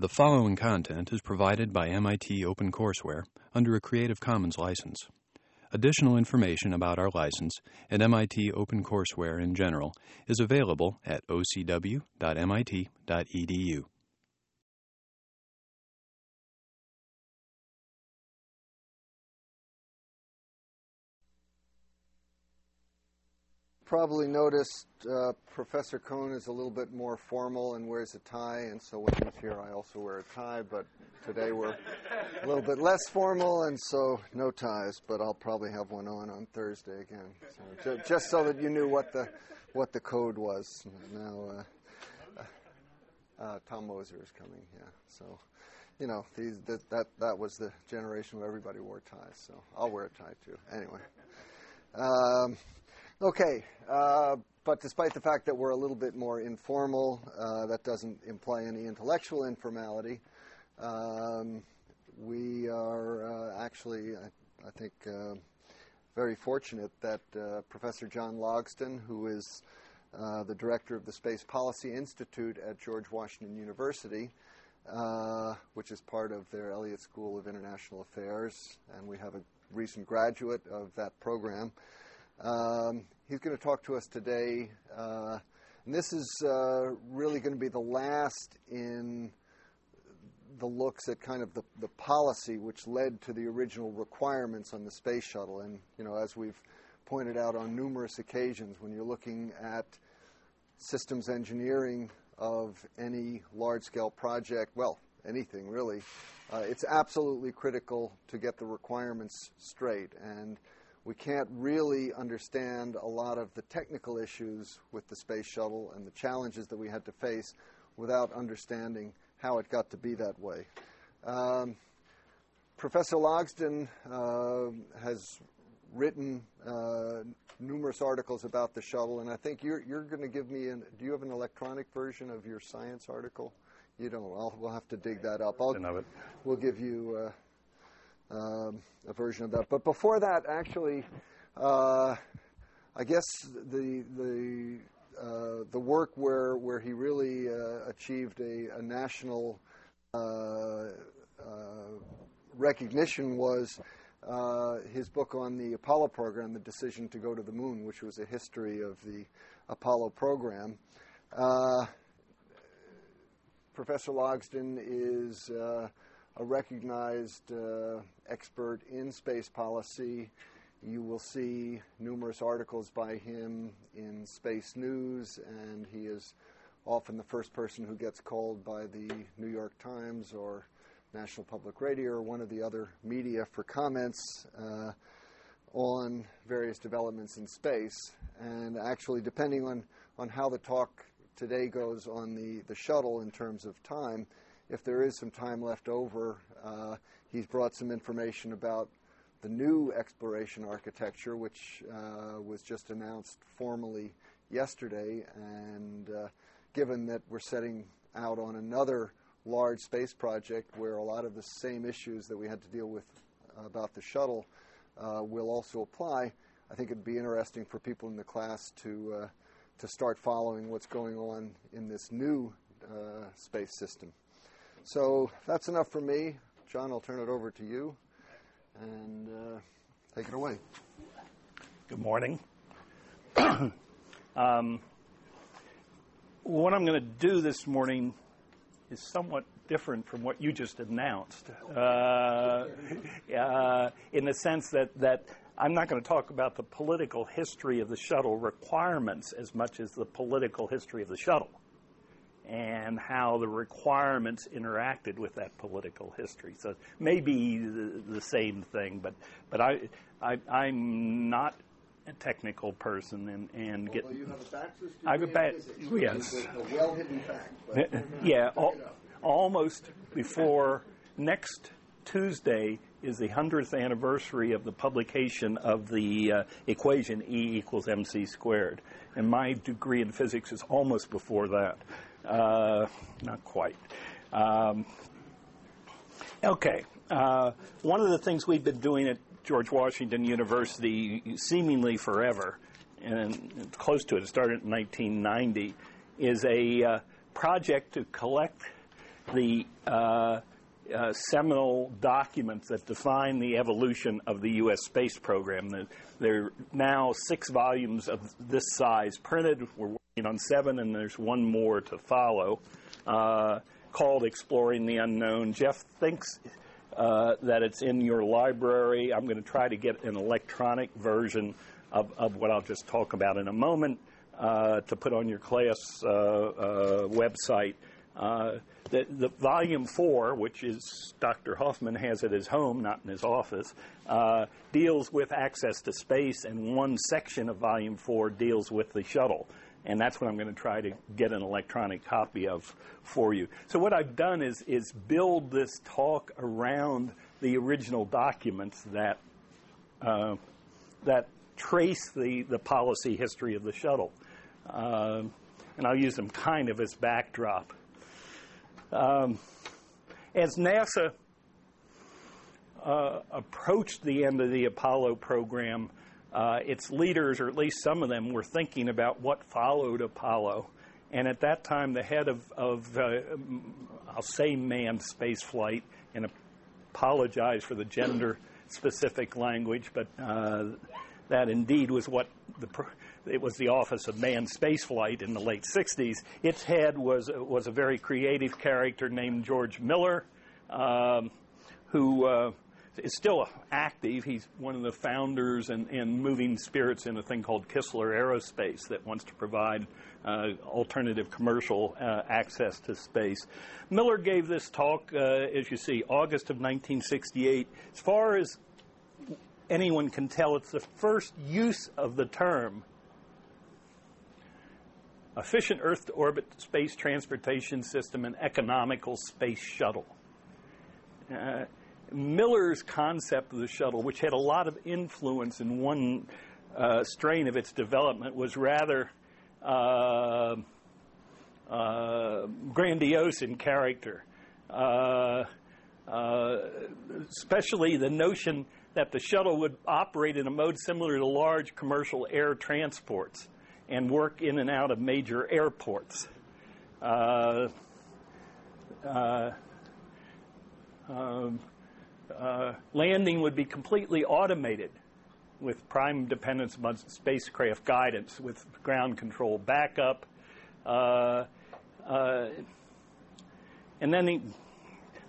The following content is provided by MIT OpenCourseWare under a Creative Commons license. Additional information about our license and MIT OpenCourseWare in general is available at ocw.mit.edu. probably noticed uh, Professor Cohen is a little bit more formal and wears a tie, and so when he's here, I also wear a tie. But today we're a little bit less formal, and so no ties. But I'll probably have one on on Thursday again, so ju- just so that you knew what the what the code was. Now, uh, uh, Tom Moser is coming, yeah. So, you know, these, that, that that was the generation where everybody wore ties. So I'll wear a tie too. Anyway. Um, Okay, uh, but despite the fact that we're a little bit more informal, uh, that doesn't imply any intellectual informality. Um, we are uh, actually, I, I think, uh, very fortunate that uh, Professor John Logsdon, who is uh, the director of the Space Policy Institute at George Washington University, which is part of their Elliott School of International Affairs, and we have a recent graduate of that program. Um, he's going to talk to us today, uh, and this is uh, really going to be the last in the looks at kind of the, the policy which led to the original requirements on the space shuttle. And you know, as we've pointed out on numerous occasions, when you're looking at systems engineering of any large-scale project, well, anything really, uh, it's absolutely critical to get the requirements straight and we can't really understand a lot of the technical issues with the space shuttle and the challenges that we had to face without understanding how it got to be that way. Um, Professor Logsdon uh, has written uh, numerous articles about the shuttle, and I think you're, you're going to give me an. Do you have an electronic version of your science article? You don't. I'll, we'll have to dig that up. I'll, we'll give you. Uh, um, a version of that. But before that, actually, uh, I guess the the uh, the work where where he really uh, achieved a, a national uh, uh, recognition was. Uh, his book on the Apollo program, The Decision to Go to the Moon, which was a history of the Apollo program. Professor Logsdon is a recognized uh, expert in space policy. You will see numerous articles by him in Space News, and he is often the first person who gets called by the New York Times or National Public Radio or one of the other media for comments uh, on various developments in space. And actually, depending on, on how the talk today goes on the, the shuttle in terms of time, if there is some time left over, uh, he's brought some information about the new exploration architecture, which uh, was just announced formally yesterday. And uh, given that we're setting out on another large space project where a lot of the same issues that we had to deal with about the shuttle uh, will also apply, I think it'd be interesting for people in the class to uh, to start following what's going on in this new uh, space system. So that's enough for me. John, I'll turn it over to you and uh, take it away. Good morning. um, what I'm going to do this morning is somewhat different from what you just announced, uh, uh, in the sense that, that I'm not going to talk about the political history of the shuttle requirements as much as the political history of the shuttle and how the requirements interacted with that political history. So maybe the, the same thing, but but I, I am not a technical person and and get. Well, you have a bachelor's degree I have a ba- yes. A well hidden fact. Yeah, al- almost before next Tuesday is the 100th anniversary of the publication of the uh, equation E equals mc squared. And my degree in physics is almost before that. Uh, not quite. Um, okay. Uh, one of the things we've been doing at George Washington University seemingly forever, and close to it, it started in 1990, is a uh, project to collect the uh, uh, seminal documents that define the evolution of the U.S. space program. There are now six volumes of this size printed. We're on seven, and there's one more to follow uh, called Exploring the Unknown. Jeff thinks uh, that it's in your library. I'm going to try to get an electronic version of, of what I'll just talk about in a moment uh, to put on your class uh, uh, website. Uh, the, the, volume four, which is Dr. Hoffman has at his home, not in his office, uh, deals with access to space, and one section of volume four deals with the shuttle. And that's what I'm going to try to get an electronic copy of for you. So what I've done is is build this talk around the original documents that uh, that trace the, the policy history of the shuttle. Uh, and I'll use them kind of as backdrop. Um, as NASA uh, approached the end of the Apollo program, uh, its leaders, or at least some of them, were thinking about what followed Apollo. And at that time, the head of, of uh, I'll say manned space flight, and apologize for the gender specific language, but uh, that indeed was what the it was the Office of Manned Spaceflight in the late 60s. Its head was was a very creative character named George Mueller, um, who uh, is still active. He's one of the founders and, and, moving spirits in a thing called Kistler Aerospace that wants to provide uh, alternative commercial uh, access to space. Mueller gave this talk, uh, as you see, August of 1968. As far as anyone can tell, it's the first use of the term efficient Earth to orbit space transportation system and economical space shuttle. Uh, Mueller's concept of the shuttle, which had a lot of influence in one uh, strain of its development, was rather uh, uh grandiose in character. Uh, uh, especially the notion that the shuttle would operate in a mode similar to large commercial air transports and work in and out of major airports. Uh, um, uh, landing would be completely automated with prime dependence on spacecraft guidance, with ground control backup. Uh, uh, and then he,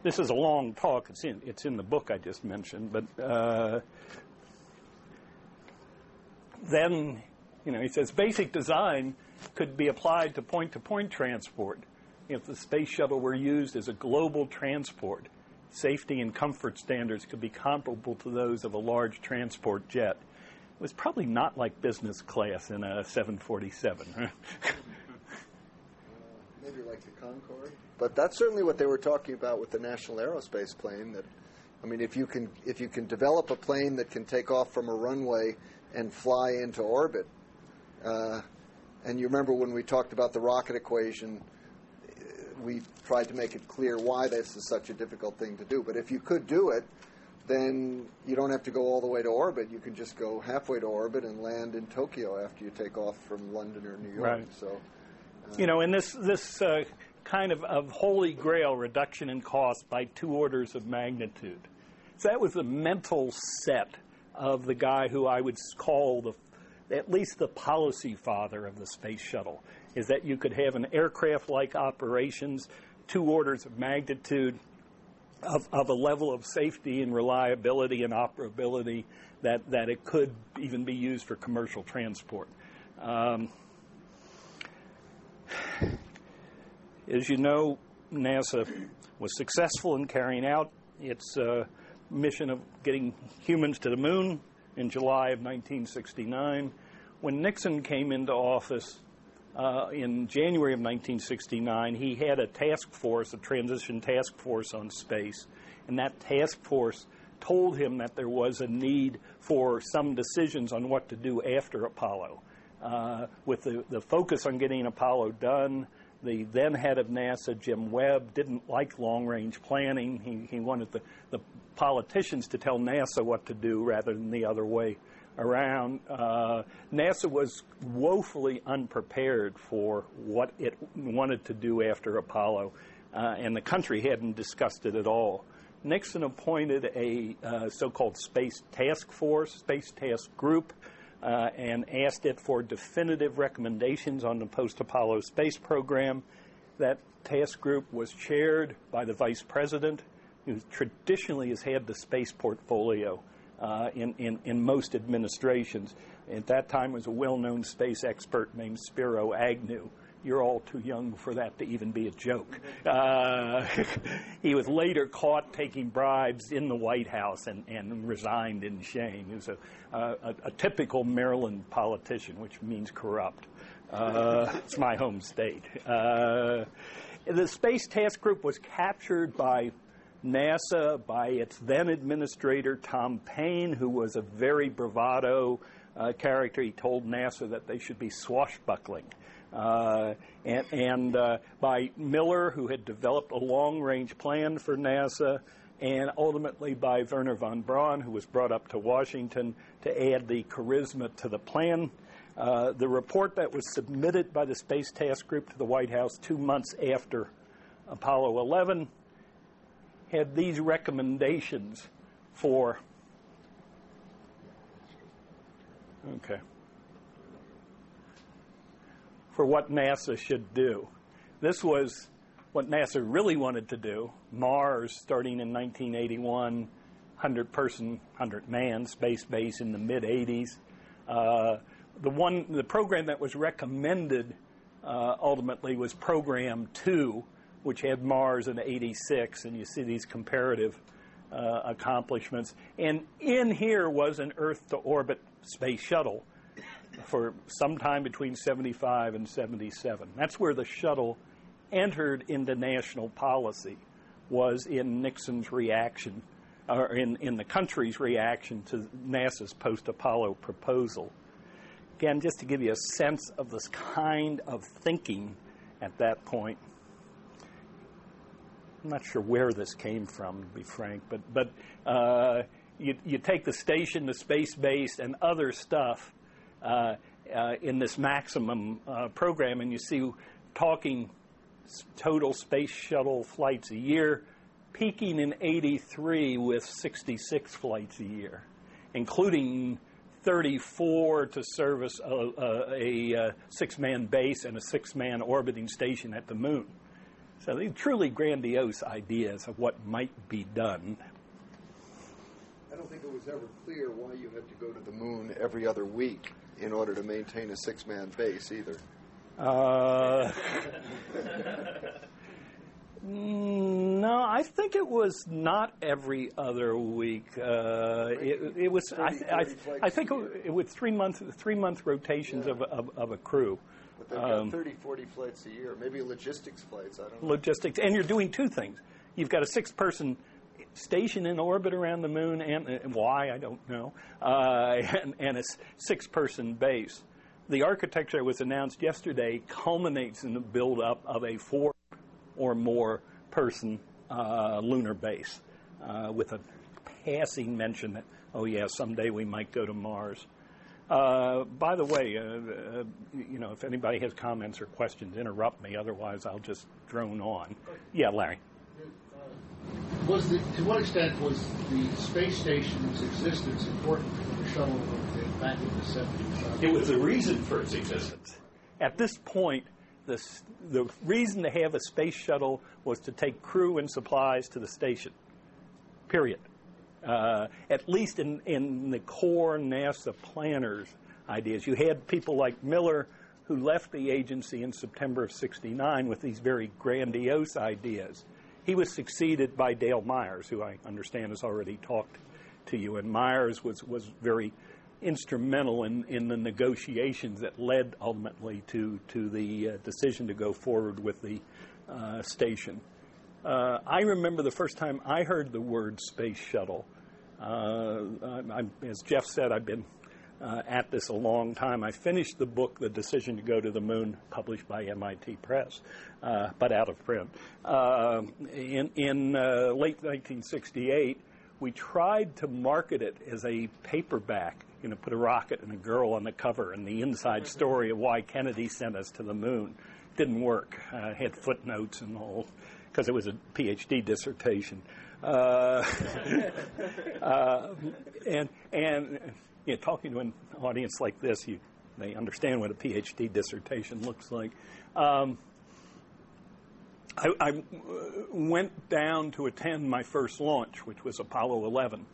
this is a long talk. It's in it's in the book I just mentioned, but uh, then you know he says basic design could be applied to point-to-point transport. If the space shuttle were used as a global transport, safety and comfort standards could be comparable to those of a large transport jet. It was probably not like business class in a 747. maybe like the Concorde. But that's certainly what they were talking about with the National Aerospace plane. That, I mean, if you can if you can develop a plane that can take off from a runway and fly into orbit, uh, and you remember when we talked about the rocket equation, uh, we tried to make it clear why this is such a difficult thing to do. But if you could do it, then you don't have to go all the way to orbit. You can just go halfway to orbit and land in Tokyo after you take off from London or New York. Right. So you know, in this this uh, kind of, of holy grail reduction in cost by two orders of magnitude. So that was the mental set of the guy who I would call the at least the policy father of the space shuttle is that you could have an aircraft like operations, two orders of magnitude of, of a level of safety and reliability and operability that, that it could even be used for commercial transport. Um, as you know, NASA was successful in carrying out its uh, mission of getting humans to the moon in July of 1969. When Nixon came into office uh, in January of 1969, he had a task force, a transition task force on space, and that task force told him that there was a need for some decisions on what to do after Apollo. Uh, with the, the focus on getting Apollo done, the then head of NASA, Jim Webb, didn't like long range planning. He, he wanted the, the politicians to tell NASA what to do rather than the other way around. Uh, NASA was woefully unprepared for what it wanted to do after Apollo. uh, and the country hadn't discussed it at all. Nixon appointed a uh, so called Space Task Force, Space Task Group, uh, and asked it for definitive recommendations on the post Apollo space program. That task group was chaired by the vice president, who traditionally has had the space portfolio uh, in, in, in most administrations. At that time was a well-known space expert named Spiro Agnew. You're all too young for that to even be a joke. Uh, he was later caught taking bribes in the White House and, and resigned in shame. He was a, a, a typical Maryland politician, which means corrupt. Uh, it's my home state. Uh, the Space Task Group was captured by NASA, by its then administrator, Tom Paine, who was a very bravado uh, character. He told NASA that they should be swashbuckling. Uh, and, and uh, by Mueller, who had developed a long range plan for NASA, and ultimately by Wernher von Braun, who was brought up to Washington to add the charisma to the plan. Uh, the report that was submitted by the Space Task Group to the White House two months after Apollo 11 had these recommendations for. Okay for what NASA should do. This was what NASA really wanted to do. Mars, starting in 1981, 100 person, 100 man space base in the mid 80s. Uh, the one, the program that was recommended uh, ultimately was Program 2, which had Mars in 86, and you see these comparative uh, accomplishments. And in here was an Earth to orbit space shuttle for some time between 75 and 77. That's where the shuttle entered into national policy, was in Nixon's reaction, or in, in the country's reaction to NASA's post Apollo proposal. Again, just to give you a sense of this kind of thinking at that point. I'm not sure where this came from, to be frank, but, but uh, you, you take the station, the space base, and other stuff uh, uh, in this maximum uh, program, and you see talking total space shuttle flights a year, peaking in 83 with 66 flights a year, including 34 to service a, a, a six-man base and a six-man orbiting station at the moon. So these truly grandiose ideas of what might be done. I don't think it was ever clear why you had to go to the moon every other week in order to maintain a six man base either. Uh, no, I think it was not every other week. Uh, it, it, was. 30, I, I, I, think it, it, was three month three month rotations yeah. of, of, of, a crew. But they've got um, 30, 40 flights a year, maybe logistics flights. I don't know. Logistics, and you're doing two things. You've got a six person station in orbit around the moon, and, and why I don't know, uh, and, and, a six-person base. The architecture that was announced yesterday culminates in the build-up of a four or more person uh, lunar base, uh, with a passing mention that, oh yeah, someday we might go to Mars. Uh, by the way, uh, uh, you know, if anybody has comments or questions, interrupt me. Otherwise, I'll just drone on. Yeah, Larry was the, to what extent was the space station's existence important for the shuttle back in the 70s? It was the reason for its existence. At this point, the, the reason to have a space shuttle was to take crew and supplies to the station. Period. Uh, at least in, in the core NASA planners' ideas. You had people like Mueller who left the agency in September of 69 with these very grandiose ideas. He was succeeded by Dale Myers, who I understand has already talked to you. And Myers was, was very instrumental in, in the negotiations that led ultimately to, to the uh, decision to go forward with the uh, station. Uh, I remember the first time I heard the word space shuttle. Uh, as Jeff said, I've been uh, at this a long time. I finished the book, The Decision to Go to the Moon, published by MIT Press, uh, but out of print. Uh, in in uh, late 1968, we tried to market it as a paperback, you know, put a rocket and a girl on the cover and the inside story of why Kennedy sent us to the moon. Didn't work. It had footnotes and all because it was a PhD dissertation. Uh, uh, and and you know, talking to an audience like this, you they understand what a PhD dissertation looks like. Um, I, I went down to attend my first launch, which was Apollo 11,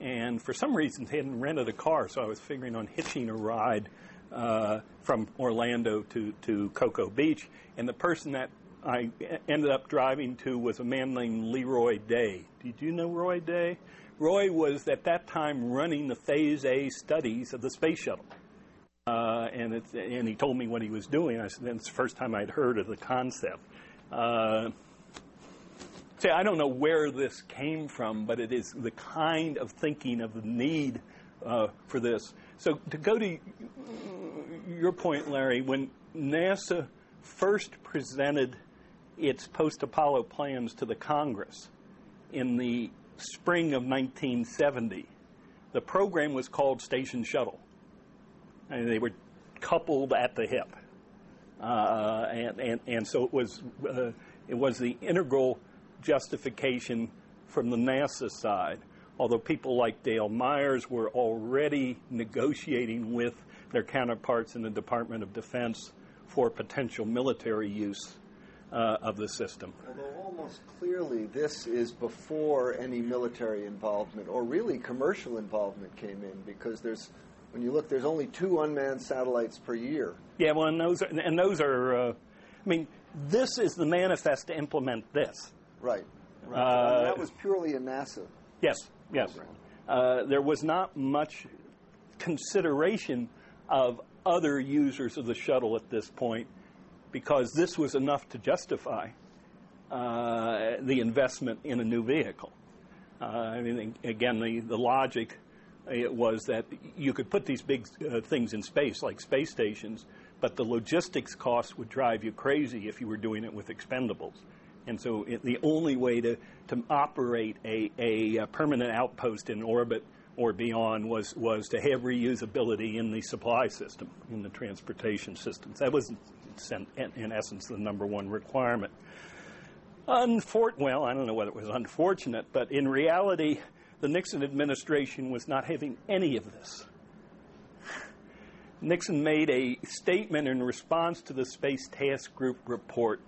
and for some reason they hadn't rented a car, so I was figuring on hitching a ride uh, from Orlando to to Cocoa Beach, and the person that I ended up driving to was a man named Leroy Day. Did you know Roy Day? Roy was at that time running the Phase A studies of the space shuttle. Uh, and, and he told me what he was doing. I said, that's the first time I'd heard of the concept. Uh, see, I don't know where this came from, but it is the kind of thinking of the need uh, for this. So, to go to your point, Larry, when NASA first presented its post Apollo plans to the Congress in the spring of 1970, the program was called Station Shuttle and they were coupled at the hip. Uh, and, and, and so it was, uh, it was the integral justification from the NASA side. Although people like Dale Myers were already negotiating with their counterparts in the Department of Defense for potential military use uh, of the system. Although almost clearly this is before any military involvement or really commercial involvement came in because there's when you look, there's only two unmanned satellites per year. Yeah, well, and those are, and those are uh, I mean, this is the manifest to implement this. Right. right. Uh, that was purely a NASA. Yes, yes. Uh, there was not much consideration of other users of the shuttle at this point because this was enough to justify uh, the investment in a new vehicle. Uh, I mean, again, the, the logic it was that you could put these big uh, things in space, like space stations, but the logistics costs would drive you crazy if you were doing it with expendables. And so it, the only way to, to operate a, a, a, permanent outpost in orbit or beyond was, was to have reusability in the supply system, in the transportation systems. That was, in, in essence, the number one requirement. Unfor- well, I don't know whether it was unfortunate, but in reality, the Nixon administration was not having any of this. Nixon made a statement in response to the Space Task Group report.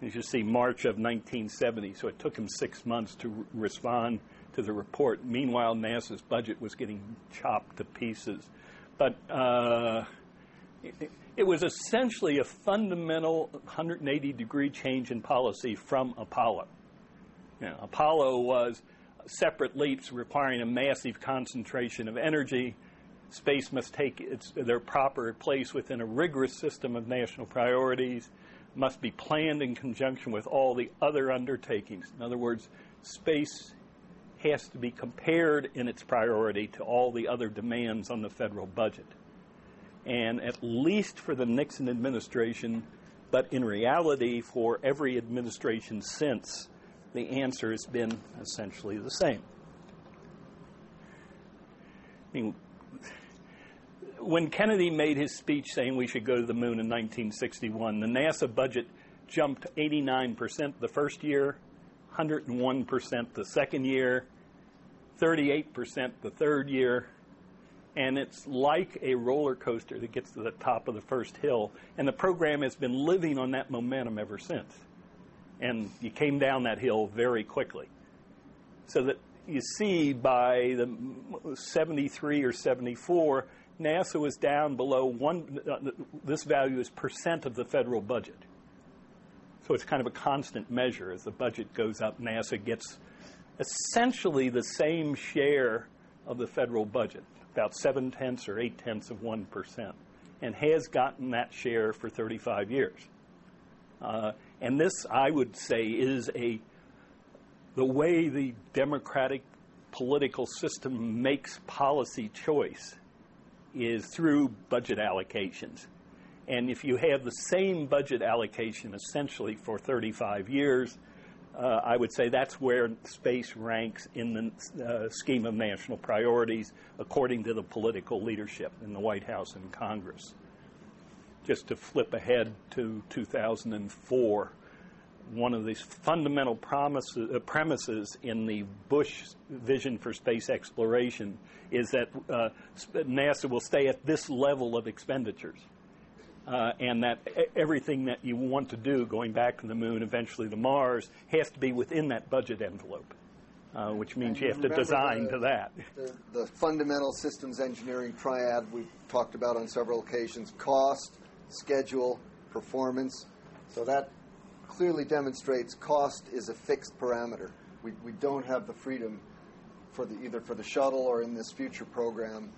As you see, March of 1970, so it took him six months to re- respond to the report. Meanwhile, NASA's budget was getting chopped to pieces. But uh, it was essentially a fundamental 180 degree change in policy from Apollo. You know, Apollo was separate leaps requiring a massive concentration of energy. Space must take its, their proper place within a rigorous system of national priorities, must be planned in conjunction with all the other undertakings. In other words, space has to be compared in its priority to all the other demands on the federal budget. And at least for the Nixon administration, but in reality for every administration since, the answer has been essentially the same. I mean, when Kennedy made his speech saying we should go to the moon in 1961, the NASA budget jumped 89% the first year, 101% the second year, 38% the third year, and it's like a roller coaster that gets to the top of the first hill, and the program has been living on that momentum ever since and you came down that hill very quickly. So that you see by the 73 or 74, NASA was down below one, uh, this value is percent of the federal budget. So it's kind of a constant measure. As the budget goes up, NASA gets essentially the same share of the federal budget, about seven tenths or eight tenths of 1%, and has gotten that share for 35 years. Uh, and this, I would say, is a the way the democratic political system makes policy choice is through budget allocations. And if you have the same budget allocation essentially for 35 years, uh, I would say that's where space ranks in the uh, scheme of national priorities according to the political leadership in the White House and Congress just to flip ahead to 2004, one of these fundamental promises, uh, premises in the Bush vision for space exploration is that uh, NASA will stay at this level of expenditures. Uh, and that everything that you want to do, going back to the moon, eventually to Mars, has to be within that budget envelope, uh, which means you have to design the, to that. The, the fundamental systems engineering triad we've talked about on several occasions cost, schedule, performance. So that clearly demonstrates cost is a fixed parameter. We, we don't have the freedom for the either for the shuttle or in this future program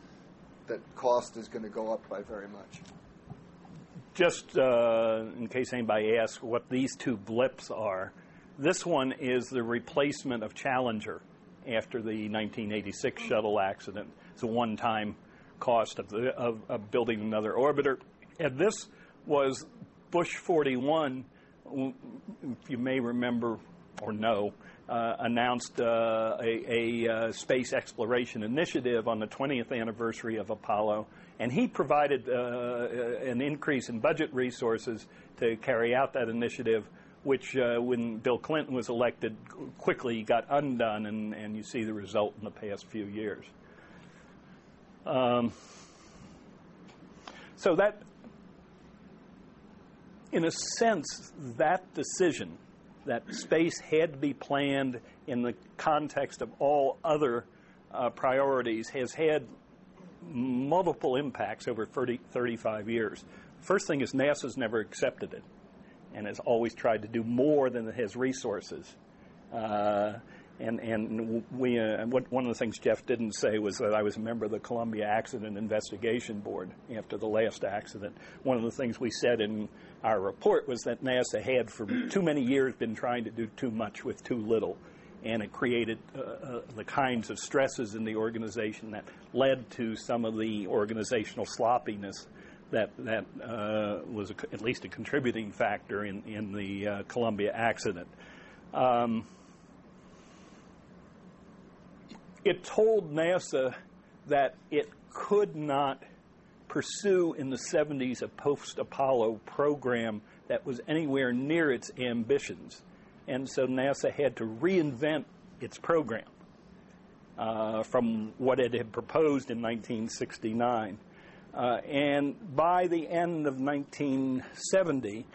that cost is going to go up by very much. Just uh, in case anybody asks what these two blips are, this one is the replacement of Challenger after the 1986 shuttle accident. It's a one-time cost of, the, of, of building another orbiter. And this was Bush 41 if you may remember or know, uh, announced uh, a, a uh, space exploration initiative on the 20th anniversary of Apollo, and he provided uh, uh, an increase in budget resources to carry out that initiative, which, uh, when Bill Clinton was elected, quickly got undone, and, and you see the result in the past few years. Um, so that in a sense, that decision that space had to be planned in the context of all other uh, priorities has had multiple impacts over 30, 35 years. First thing is NASA's never accepted it and has always tried to do more than it has resources. Uh, and and we uh, what, one of the things Jeff didn't say was that I was a member of the Columbia Accident Investigation Board after the last accident. One of the things we said in our report was that NASA had for too many years been trying to do too much with too little, and it created uh, uh, the kinds of stresses in the organization that led to some of the organizational sloppiness that that uh, was a, at least a contributing factor in in the uh, Columbia accident. Um, it told NASA that it could not pursue in the 70s a post Apollo program that was anywhere near its ambitions. And so NASA had to reinvent its program uh, from what it had proposed in 1969. Uh, and by the end of 1970,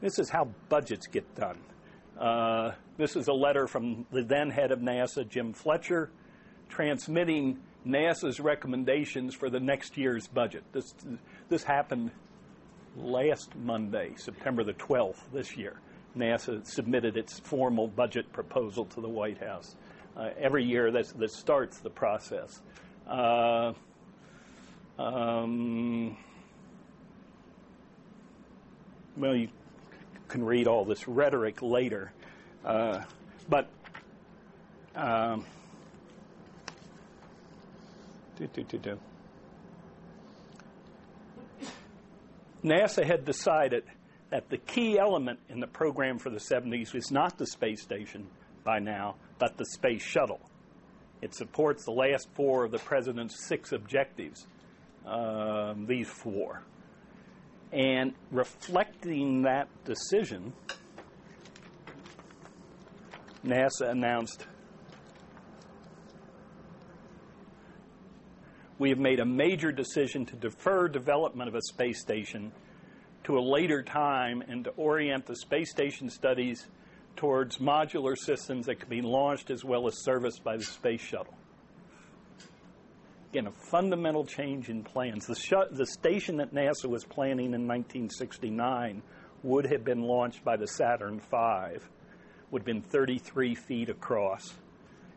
this is how budgets get done. Uh, this is a letter from the then head of NASA, Jim Fletcher, transmitting NASA's recommendations for the next year's budget. This, this happened last Monday, September the 12th this year. NASA submitted its formal budget proposal to the White House. Uh, every year that, starts the process. Uh, um, well, you can read all this rhetoric later. Uh, but um. NASA had decided that the key element in the program for the 70s was not the space station by now, but the space shuttle. It supports the last four of the president's six objectives, um, these four. And reflecting that decision, NASA announced we have made a major decision to defer development of a space station to a later time and to orient the space station studies towards modular systems that could be launched as well as serviced by the space shuttle. Again, a fundamental change in plans. The, sh- the station that NASA was planning in 1969 would have been launched by the Saturn V, would have been 33 feet across,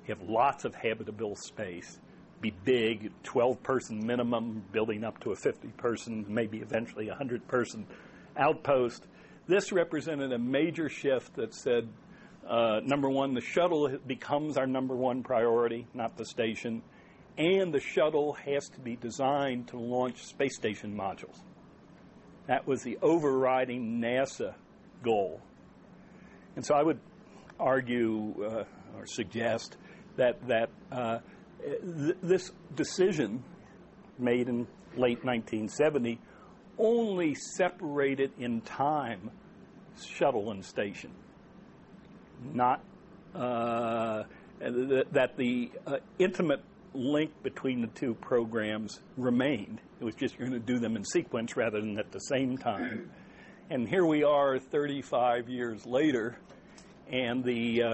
have lots of habitable space be big, 12 person minimum, building up to a 50 person, maybe eventually a 100 person outpost. This represented a major shift that said, uh, number one, the shuttle becomes our number one priority, not the station, and the shuttle has to be designed to launch space station modules. That was the overriding NASA goal. And so I would argue uh, or suggest that, that uh, this decision made in late 1970 only separated in time shuttle and station, not uh, that the uh, intimate link between the two programs remained. It was just you're going to do them in sequence rather than at the same time. And here we are 35 years later, and the uh,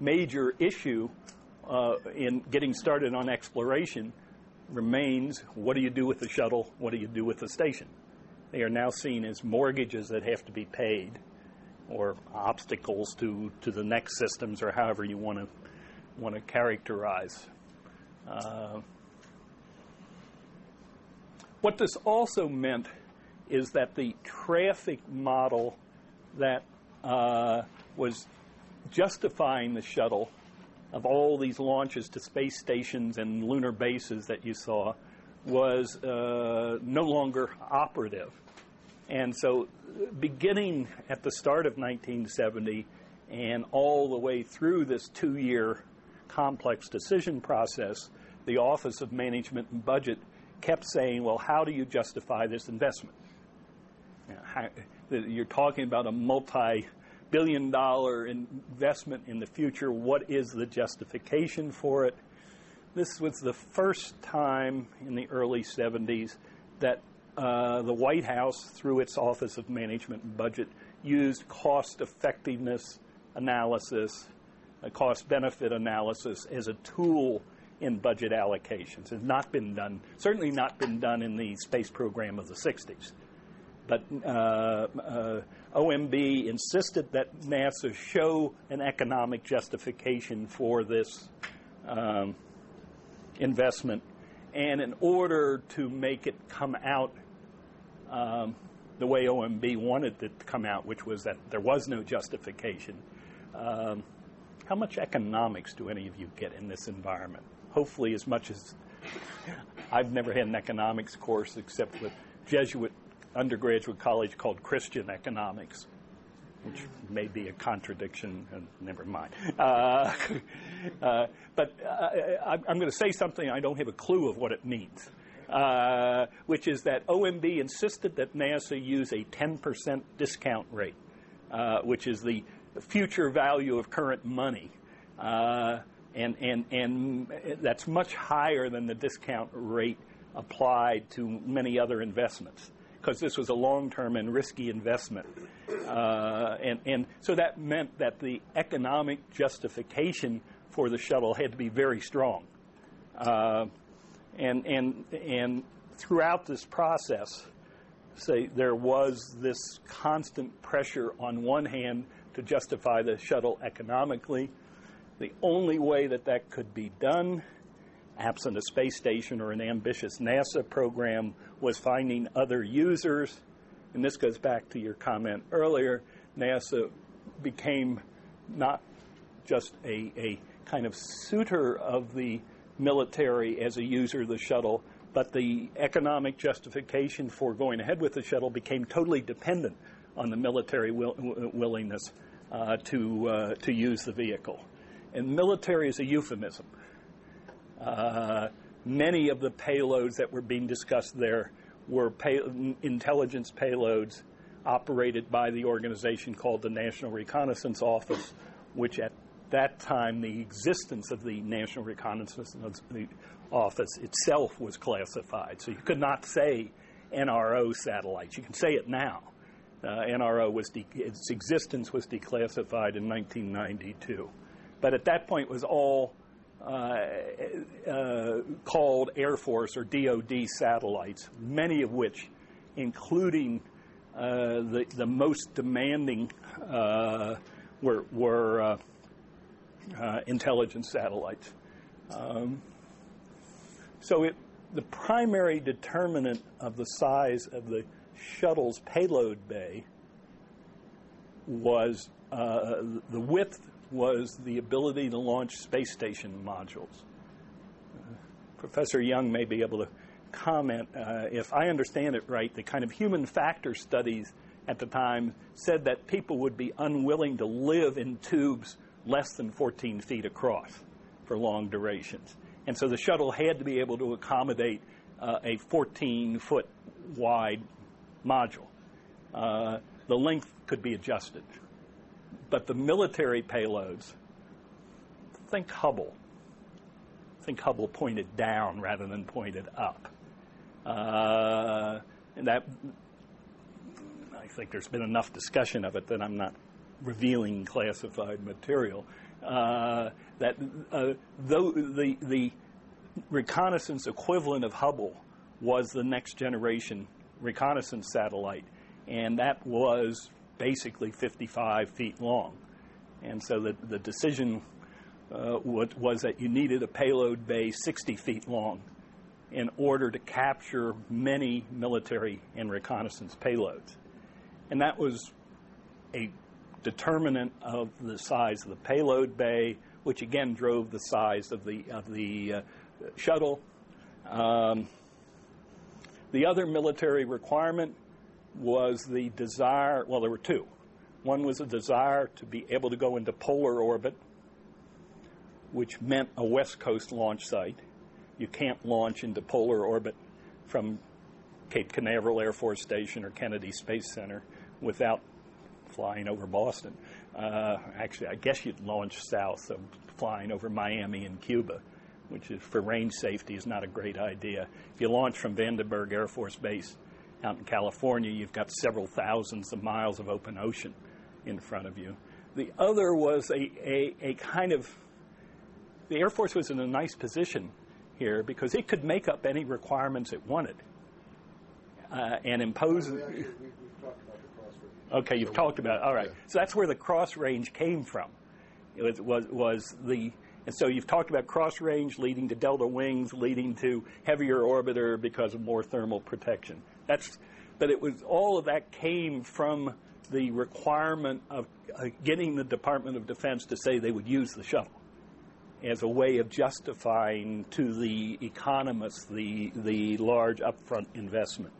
major issue uh, in getting started on exploration remains what do you do with the shuttle? What do you do with the station? They are now seen as mortgages that have to be paid or obstacles to, to the next systems or however you want to want to characterize. Uh, what this also meant is that the traffic model that uh, was justifying the shuttle of all these launches to space stations and lunar bases that you saw was uh, no longer operative. And so, beginning at the start of 1970 and all the way through this two year complex decision process, the Office of Management and Budget kept saying, well, how do you justify this investment? You're talking about a multi billion dollar investment in the future. What is the justification for it? This was the first time in the early 70s that uh, the White House, through its Office of Management and Budget, used cost effectiveness analysis, a cost benefit analysis as a tool in budget allocations. It has not been done, certainly not been done in the space program of the 60s. But uh, uh, OMB insisted that NASA show an economic justification for this um, investment. And in order to make it come out um, the way OMB wanted it to come out, which was that there was no justification, um, how much economics do any of you get in this environment? Hopefully, as much as I've never had an economics course except with Jesuit undergraduate college called Christian Economics, which may be a contradiction, and never mind. Uh, uh, but uh, I'm going to say something I don't have a clue of what it means, uh, which is that OMB insisted that NASA use a 10% discount rate, uh, which is the future value of current money. And, and, and that's much higher than the discount rate applied to many other investments because this was a long-term and risky investment. Uh, and, and so that meant that the economic justification for the shuttle had to be very strong. Uh, and, and, and throughout this process, say there was this constant pressure on one hand to justify the shuttle economically. The only way that that could be done absent a space station or an ambitious NASA program, was finding other users. And this goes back to your comment earlier. NASA became not just a, a kind of suitor of the military as a user of the shuttle, but the economic justification for going ahead with the shuttle became totally dependent on the military will, willingness uh, to, uh, to use the vehicle. And military is a euphemism. Uh, many of the payloads that were being discussed there were pay- intelligence payloads operated by the organization called the National Reconnaissance Office, which at that time the existence of the National Reconnaissance Office itself was classified. So you could not say NRO satellites. You can say it now. Uh, NRO was de- its existence was declassified in 1992, but at that point was all called Air Force or DoD satellites, many of which, including uh, the, the most demanding, uh, were, were uh, uh, intelligence satellites. Um, so it, the primary determinant of the size of the shuttle's payload bay was the width was the ability to launch space station modules. Uh, Professor Young may be able to comment. Uh, if I understand it right, the kind of human factor studies at the time said that people would be unwilling to live in tubes less than 14 feet across for long durations. And so the shuttle had to be able to accommodate uh, a 14 foot wide module. Uh, the length could be adjusted. But the military payloads, think Hubble. Think Hubble pointed down rather than pointed up. Uh, and that, I think there's been enough discussion of it that I'm not revealing classified material. Uh, that uh, though the, the reconnaissance equivalent of Hubble was the next generation reconnaissance satellite, and that was basically 55 feet long. And so the, the decision uh, was that you needed a payload bay 60 feet long in order to capture many military and reconnaissance payloads. And that was a determinant of the size of the payload bay, which again drove the size of the, of the uh, shuttle. Um, the other military requirement was the desire, well, there were two. One was a desire to be able to go into polar orbit, which meant a West Coast launch site. You can't launch into polar orbit from Cape Canaveral Air Force Station or Kennedy Space Center without flying over Boston. Uh, actually, I guess you'd launch south, so flying over Miami and Cuba, which is for range safety is not a great idea. If you launch from Vandenberg Air Force Base out in California, you've got several thousands of miles of open ocean in front of you. The other was a, a, a kind of the Air Force was in a nice position here because it could make up any requirements it wanted uh, and impose. We actually, we, we've talked about the cross range. Okay, you've So- talked about it. All right. Yeah. So that's where the cross range came from. It was, was, was the, and so you've talked about cross range leading to delta wings, leading to heavier orbiter because of more thermal protection. That's, but it was all of that came from the requirement of uh, getting the Department of Defense to say they would use the shuttle as a way of justifying to the economists the, the large upfront investment.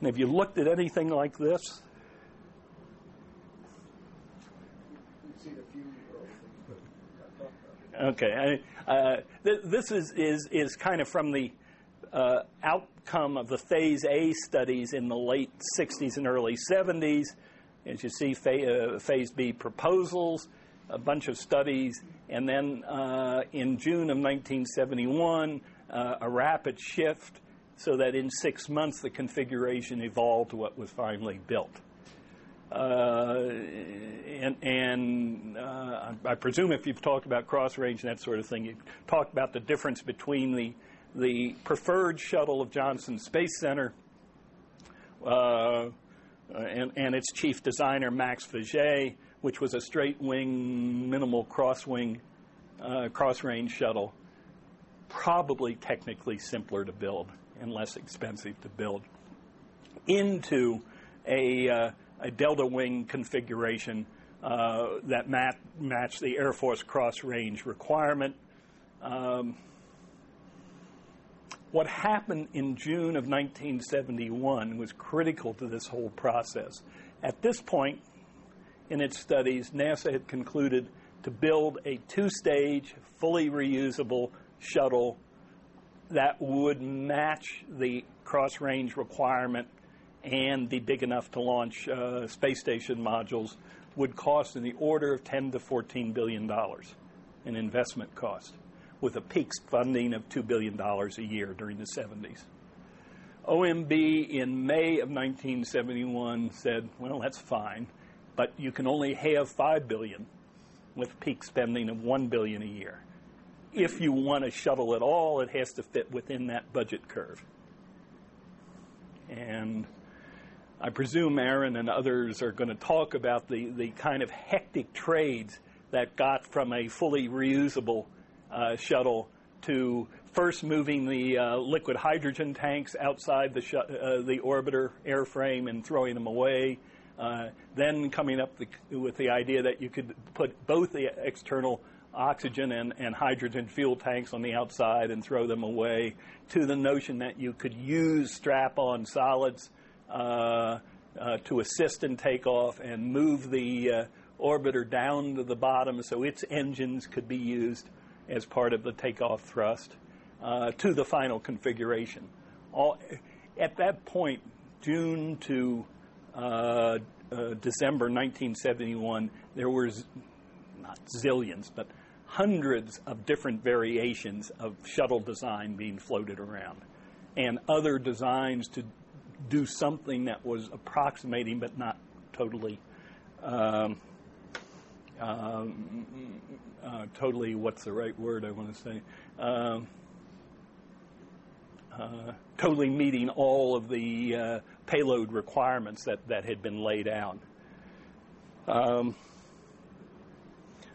And have you looked at anything like this? We've seen a few early things, but not talked about. Okay, uh, th- this is, is, is kind of from the uh, outcome of the Phase A studies in the late 60s and early 70s. As you see, fa- uh, Phase B proposals, a bunch of studies, and then uh, in June of 1971, uh, a rapid shift so that in six months the configuration evolved to what was finally built. Uh, and and uh, I presume if you've talked about cross range and that sort of thing, you've talked about the difference between the the preferred shuttle of Johnson Space Center uh, and, and its chief designer Max Faget, which was a straight wing, minimal cross wing, uh, cross range shuttle, probably technically simpler to build and less expensive to build, into a uh, a delta wing configuration uh, that mat- matched the Air Force cross range requirement. Um, what happened in June of 1971 was critical to this whole process. At this point in its studies, NASA had concluded to build a two stage, fully reusable shuttle that would match the cross range requirement and be big enough to launch uh, space station modules would cost in the order of 10 to 14 billion dollars in investment cost with a peak funding of $2 billion a year during the 70s. OMB in May of 1971 said, well, that's fine, but you can only have 5 billion with peak spending of 1 billion a year. If you want to shuttle at all, it has to fit within that budget curve. And I presume Aaron and others are going to talk about the, the kind of hectic trades that got from a fully reusable uh, shuttle to first moving the uh, liquid hydrogen tanks outside the, sh- uh, the orbiter airframe and throwing them away. Uh, then coming up the, with the idea that you could put both the external oxygen and, and hydrogen fuel tanks on the outside and throw them away, to the notion that you could use strap on solids to assist in takeoff and move the uh, orbiter down to the bottom so its engines could be used as part of the takeoff thrust, uh, to the final configuration. all at that point, June to uh, uh, December 1971, there was not zillions, but hundreds of different variations of shuttle design being floated around, and other designs to do something that was approximating but not totally. Um, um, uh, totally, what's the right word I want to say? Um, uh, totally meeting all of the uh, payload requirements that, that had been laid out. Um,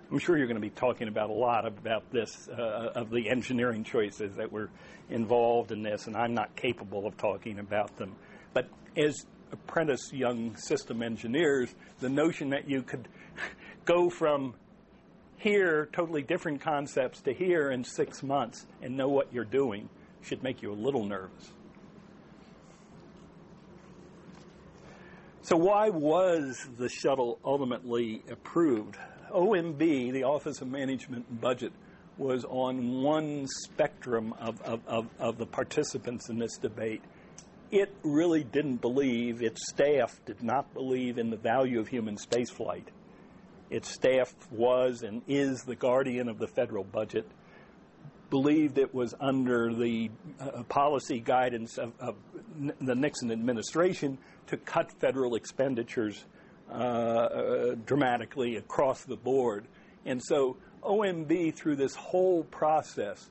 I'm sure you're going to be talking about a lot about this, uh, of the engineering choices that were involved in this, and I'm not capable of talking about them. But as apprentice young system engineers, the notion that you could go from here, totally different concepts, to here in six months and know what you're doing should make you a little nervous. So, why was the shuttle ultimately approved? OMB, the Office of Management and Budget, was on one spectrum of, of, of, of, the participants in this debate. It really didn't believe, its staff did not believe in the value of human spaceflight. Its staff was and is the guardian of the federal budget believed it was under the uh, policy guidance of, of, the Nixon administration to cut federal expenditures uh, uh, dramatically across the board. And so OMB, through this whole process,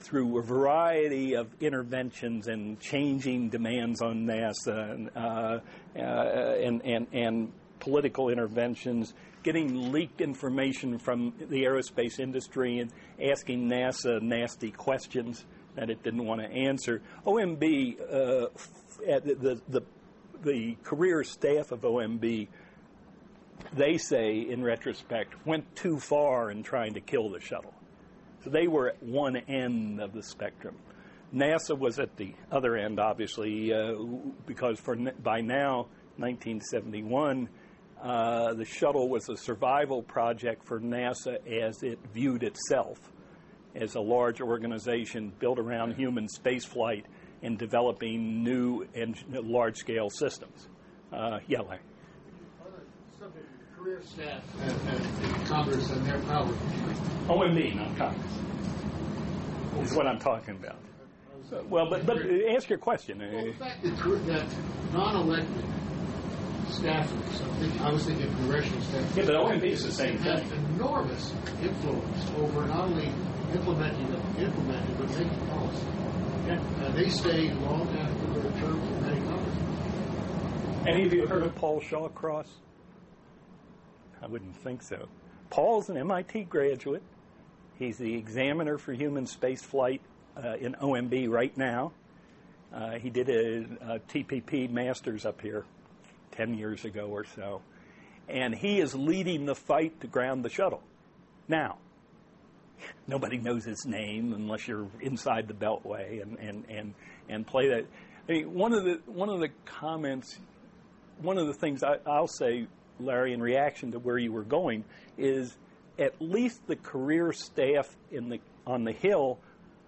through a variety of interventions and changing demands on NASA and, uh, uh and, and, and political interventions, getting leaked information from the aerospace industry and asking NASA nasty questions that it didn't want to answer. OMB, uh, the, the, the career staff of OMB, they say in retrospect, went too far in trying to kill the shuttle. They were at one end of the spectrum. NASA was at the other end, obviously, uh, because for by now, 1971, uh, the shuttle was a survival project for NASA as it viewed itself as a large organization built around human spaceflight and developing new and large scale systems. Uh, yeah, Larry. Career staff at, at Congress and their power. OMB, not Congress. Is what I'm talking about. Well, but, but ask your question. Well, the fact that, that non-elected staffers. I, think, I was thinking congressional staffers, yeah, but OMB is the same thing. enormous influence over not only implementing the implementing but making policy. Yeah. Uh, they stay long after their terms Congress. Any of you heard of Paul Shawcross? I wouldn't think so. Paul's an MIT graduate. He's the examiner for human space flight uh, in OMB right now. Uh, he did a, a TPP master's up here 10 years ago or so. And he is leading the fight to ground the shuttle. Now, nobody knows his name unless you're inside the beltway and, and, and, and play that. I mean, one of the one of the comments, one of the things I, I'll say, Larry, in reaction to where you were going, is at least the career staff in the on the Hill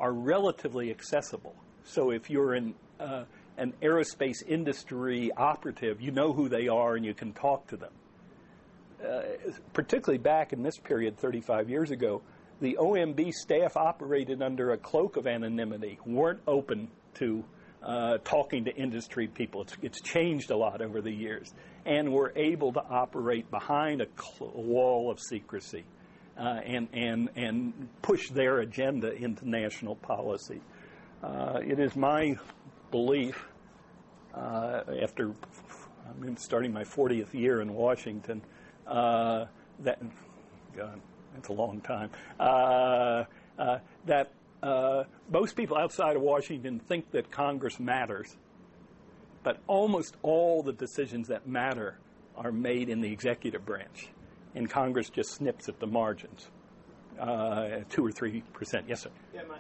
are relatively accessible. So if you're in uh, an aerospace industry operative, you know who they are and you can talk to them. Uh, particularly back in this period, 35 years ago, the OMB staff operated under a cloak of anonymity, weren't open to uh, talking to industry people. It's, it's, changed a lot over the years, and we're able to operate behind a, cl- wall of secrecy uh, and, and, and push their agenda into national policy. Uh, it is my belief uh, after I mean, starting my 40th year in Washington. Uh, that God, that's a long time. Uh that uh, most people outside of Washington think that Congress matters, but almost all the decisions that matter are made in the executive branch, and Congress just snips at the margins uh, two or three percent. Yes, sir. Yeah, my,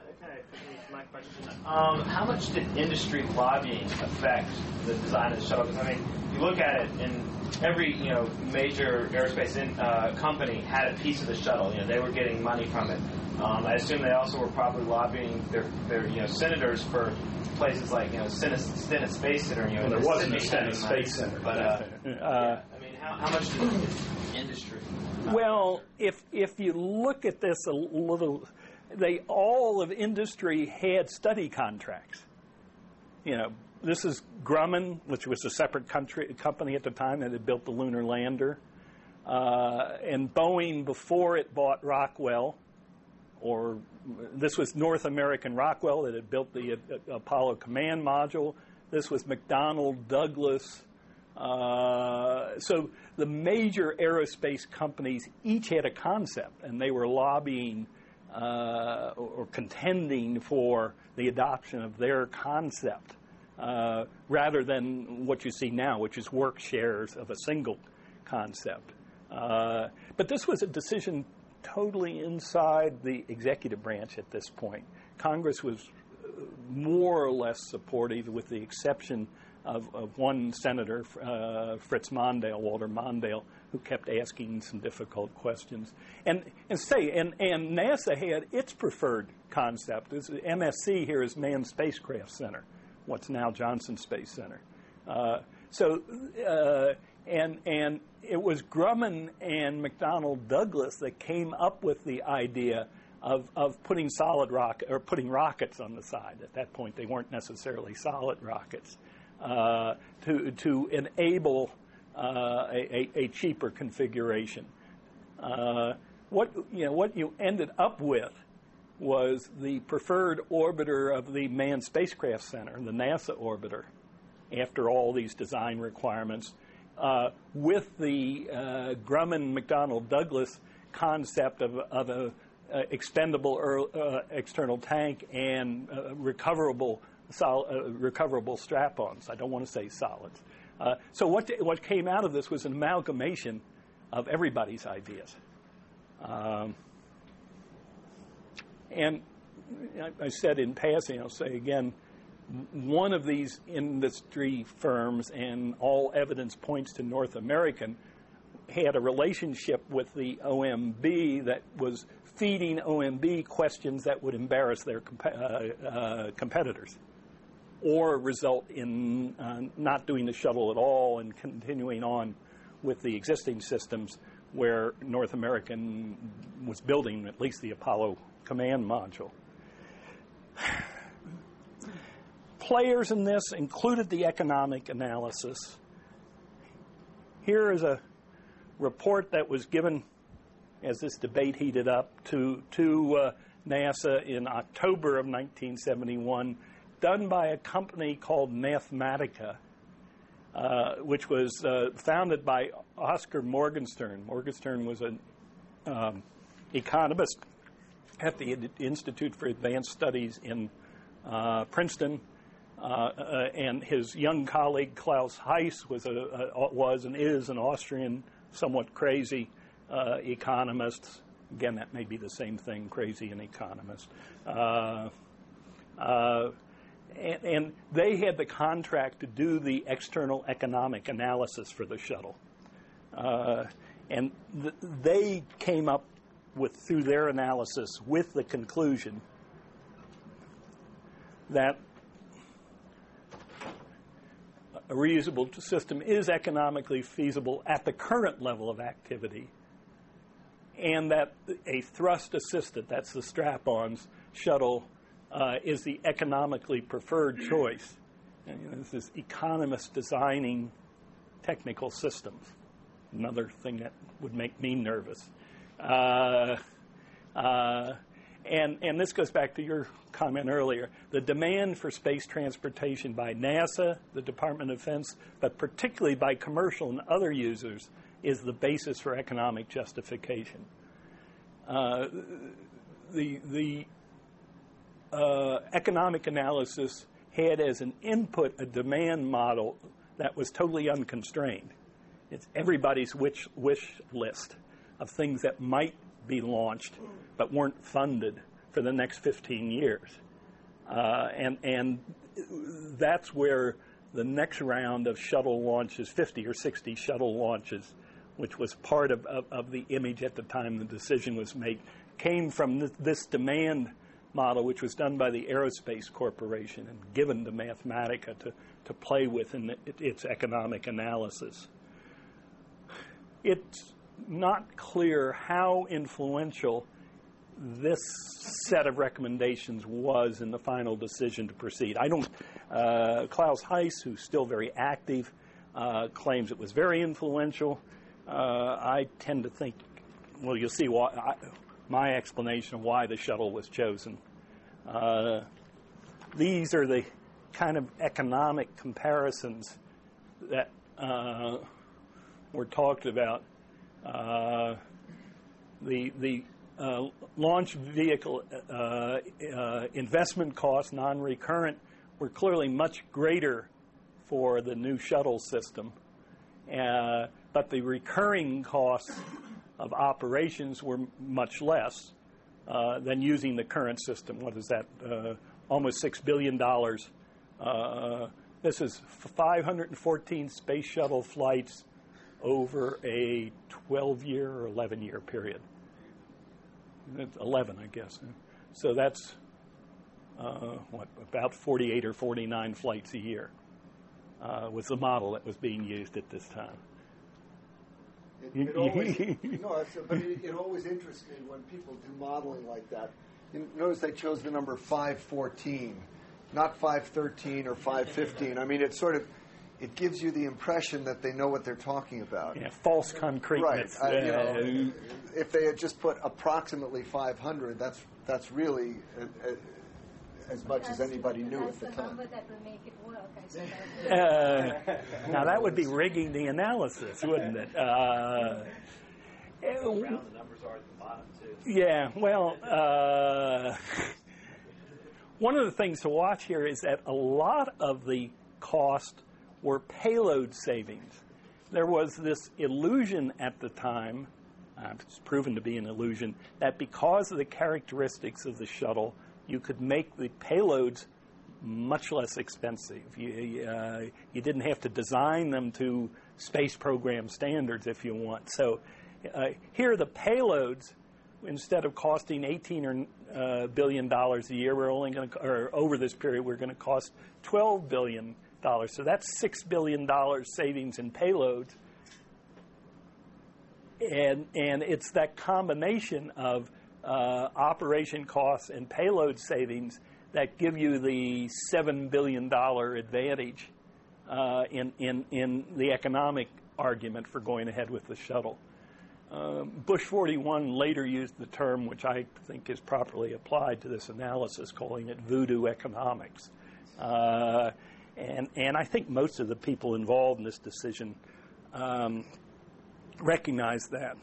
my question. Um, how much did industry lobbying affect the design of the shuttle? I mean, you look at it, and every you know major aerospace in, uh, company had a piece of the shuttle. You know, they were getting money from it. Um, I assume they also were probably lobbying their, their you know senators for places like you know Stennis, Space Center. You know, well, there wasn't a Stennis Space Center, but uh, uh, I mean, how, how much did industry? Well, if if you look at this a little, they all of industry had study contracts. You know, this is Grumman, which was a separate country, company at the time that had built the lunar lander, uh, and Boeing before it bought Rockwell, or this was North American Rockwell that had built the uh, Apollo command module. This was McDonnell Douglas. Uh, so the major aerospace companies each had a concept, and they were lobbying uh, or contending for the adoption of their concept uh, rather than what you see now, which is work shares of a single concept. Uh, but this was a decision totally inside the executive branch at this point. Congress was uh, more or less supportive, with the exception of, of one senator, uh, Fritz Mondale, Walter Mondale, who kept asking some difficult questions. And, and say, and, and NASA had its preferred concept. This, MSC here is Manned Spacecraft Center, what's now Johnson Space Center. Uh, so, uh, and, and it was Grumman and McDonnell Douglas that came up with the idea of, of putting solid rock or putting rockets on the side. At that point, they weren't necessarily solid rockets uh, to to enable uh, a, a, cheaper configuration. Uh, what you know, what you ended up with was the preferred orbiter of the Manned Spacecraft Center, the NASA orbiter, after all these design requirements, with the uh, Grumman McDonnell Douglas concept of, of a uh, expendable er, uh, external tank and uh, recoverable sol- uh, recoverable strap-ons. I don't want to say solids. so what what came out of this was an amalgamation of everybody's ideas. Um, and I, I said in passing, I'll say again, one of these industry firms, and all evidence points to North American, had a relationship with the OMB that was feeding OMB questions that would embarrass their comp- uh, uh, competitors or result in uh, not doing the shuttle at all and continuing on with the existing systems where North American was building at least the Apollo command module. Players in this included the economic analysis. Here is a report that was given as this debate heated up to, to uh, NASA in October of 1971, done by a company called Mathematica, uh, which was uh, founded by Oskar Morgenstern. Morgenstern was an um, economist at the Institute for Advanced Studies in uh, Princeton and his young colleague Klaus Heiss was, a, was and is an Austrian, somewhat crazy uh, economist. Again, that may be the same thing, crazy and economist. Uh, uh, and, and, they had the contract to do the external economic analysis for the shuttle. Uh, and th- they came up with, through their analysis, with the conclusion that a reusable system is economically feasible at the current level of activity, and that a thrust assisted, that's the strap ons, shuttle, uh, is the economically preferred choice. And, you know, this is economists designing technical systems. Another thing that would make me nervous. Uh, uh, and, and this goes back to your comment earlier. The demand for space transportation by NASA, the Department of Defense, but particularly by commercial and other users, is the basis for economic justification. Uh, the the uh, economic analysis had as an input a demand model that was totally unconstrained. It's everybody's wish, wish list of things that might be launched but weren't funded for the next 15 years. Uh, and, and that's where the next round of shuttle launches, 50 or 60 shuttle launches, which was part of, of, of, the image at the time the decision was made, came from th- this demand model, which was done by the Aerospace Corporation and given to Mathematica to, to play with in the, its economic analysis. It's not clear how influential this set of recommendations was in the final decision to proceed. I don't. Uh, Klaus Heiss, who's still very active, uh, claims it was very influential. Uh, I tend to think, well, you'll see why. I, my explanation of why the shuttle was chosen. Uh, these are the kind of economic comparisons that uh, were talked about. Uh, the the launch vehicle uh, uh, investment costs, non-recurrent, were clearly much greater for the new shuttle system, uh, but the recurring costs of operations were much less uh, than using the current system. What is that? Uh, almost six billion dollars. this is 514 space shuttle flights over a 12-year or 11-year period. 11, I guess. So that's uh, what about 48 or 49 flights a year uh, was the model that was being used at this time. It, it always, no, but it, it, always interests me when people do modeling like that. You notice they chose the number 514, not 513 or 515. I mean, it's sort of it gives you the impression that they know what they're talking about. Yeah, false concreteness. Right. Uh, you know, if they had just put approximately 500, that's that's really uh, uh, as much as anybody knew at the, the time. That uh, now that would be rigging the analysis, wouldn't it? Uh, yeah. Well, uh, one of the things to watch here is that a lot of the cost were payload savings. There was this illusion at the time, uh, it's proven to be an illusion, that because of the characteristics of the shuttle, you could make the payloads much less expensive. You, uh, you didn't have to design them to space program standards if you want. So uh, here, the payloads, instead of costing 18 or uh, billion dollars a year, we're only going to, or over this period, we're going to cost 12 billion so that's $6 billion savings in payloads. And, and it's that combination of uh, operation costs and payload savings that give you the $7 billion advantage uh, in, in, in the economic argument for going ahead with the shuttle. Um, Bush 41 later used the term, which I think is properly applied to this analysis, calling it voodoo economics. Uh, and, and I think most of the people involved in this decision um, recognize that.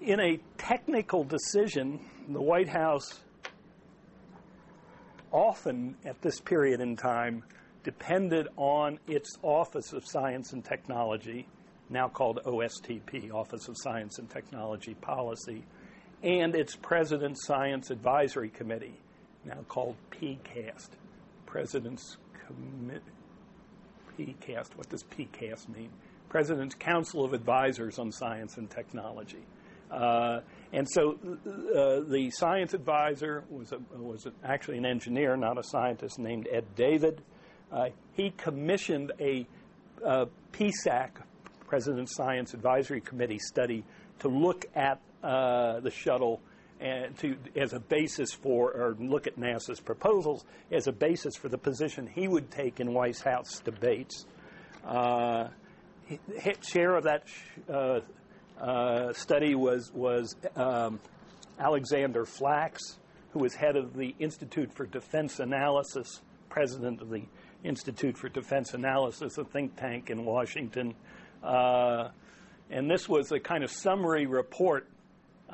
In a technical decision, the White House often at this period in time depended on its Office of Science and Technology, now called OSTP, Office of Science and Technology Policy, and its President's Science Advisory Committee, now called PCAST. President's Commit PCAST. What does PCAST mean? President's Council of Advisors on Science and Technology. Uh, and so uh, the science advisor was, a, was actually an engineer, not a scientist, named Ed David. Uh, he commissioned a uh, PSAC, President's Science Advisory Committee study, to look at uh, the shuttle to as a basis for, or look at NASA's proposals as a basis for the position he would take in White House debates. Uh, share of that uh, uh, study was was um, Alexander Flax, who was head of the Institute for Defense Analysis, president of the Institute for Defense Analysis, a think tank in Washington. Uh, and this was a kind of summary report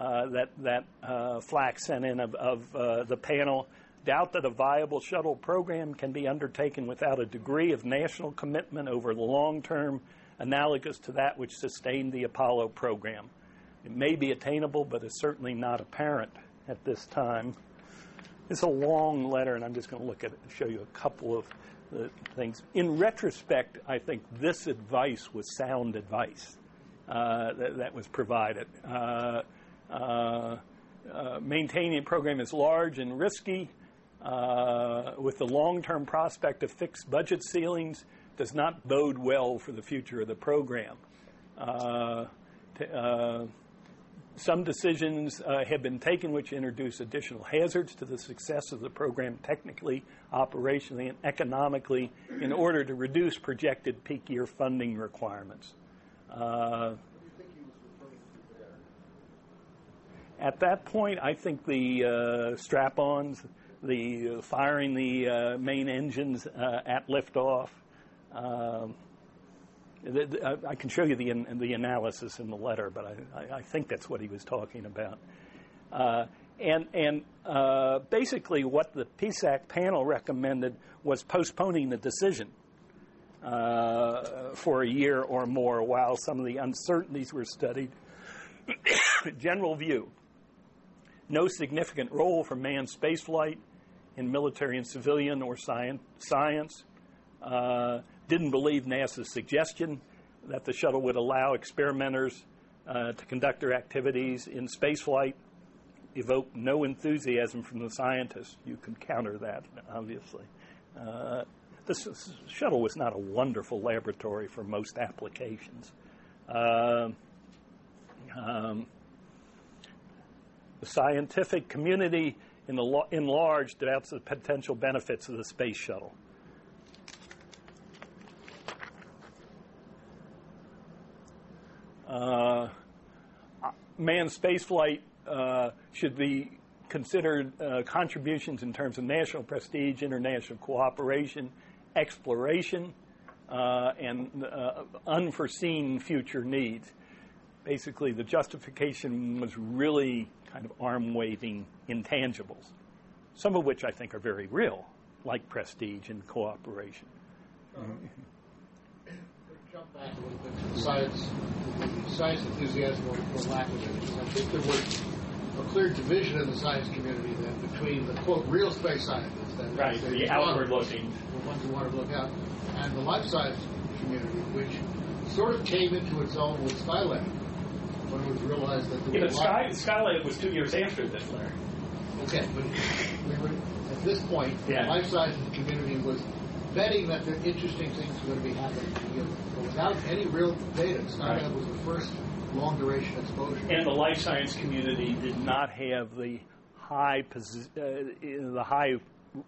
that that uh, Flax sent in of, of uh, the panel doubt that a viable shuttle program can be undertaken without a degree of national commitment over the long term, analogous to that which sustained the Apollo program. It may be attainable, but is certainly not apparent at this time. It's a long letter, and I'm just going to look at it and show you a couple of uh, things. In retrospect, I think this advice was sound advice uh, that, that, was provided. Uh, uh, uh, maintaining a program is large and risky, uh, with the long term prospect of fixed budget ceilings, does not bode well for the future of the program. Uh, uh, some decisions uh, have been taken which introduce additional hazards to the success of the program technically, operationally, and economically in order to reduce projected peak year funding requirements. Uh, at that point, I think the uh, strap ons, the uh, firing the uh, main engines uh, at liftoff, um, I can show you the, the analysis in the letter, but I, I think that's what he was talking about. Uh, and and basically, what the PSAC panel recommended was postponing the decision uh, for a year or more while some of the uncertainties were studied. General view no significant role for manned spaceflight in military and civilian or science. Uh, didn't believe NASA's suggestion that the shuttle would allow experimenters uh, to conduct their activities in spaceflight. Evoked no enthusiasm from the scientists. You can counter that, obviously. Uh, this, shuttle was not a wonderful laboratory for most applications. Uh, um, the scientific community in, the, in large doubts the potential benefits of the space shuttle. Uh, manned spaceflight uh, should be considered uh, contributions in terms of national prestige, international cooperation, exploration, uh, and uh, unforeseen future needs. Basically, the justification was really kind of arm waving intangibles, some of which I think are very real, like prestige and cooperation. Jump back a little bit to the science, science enthusiasm or, or lack of it. I think there was a clear division in the science community then between the quote real space scientists, that right, the outward looking, the ones who want to look out, and the life science community, which sort of came into its own with Skylab was realized that there yeah, was Sky, Skylab was two years after this, Larry. Okay, but we were, at this point, yeah. the life sciences community was betting that the interesting things were going to be happening to you. But without any real data, Skylab right. was the first long duration exposure. And the life science community did not have the high posi- uh, the high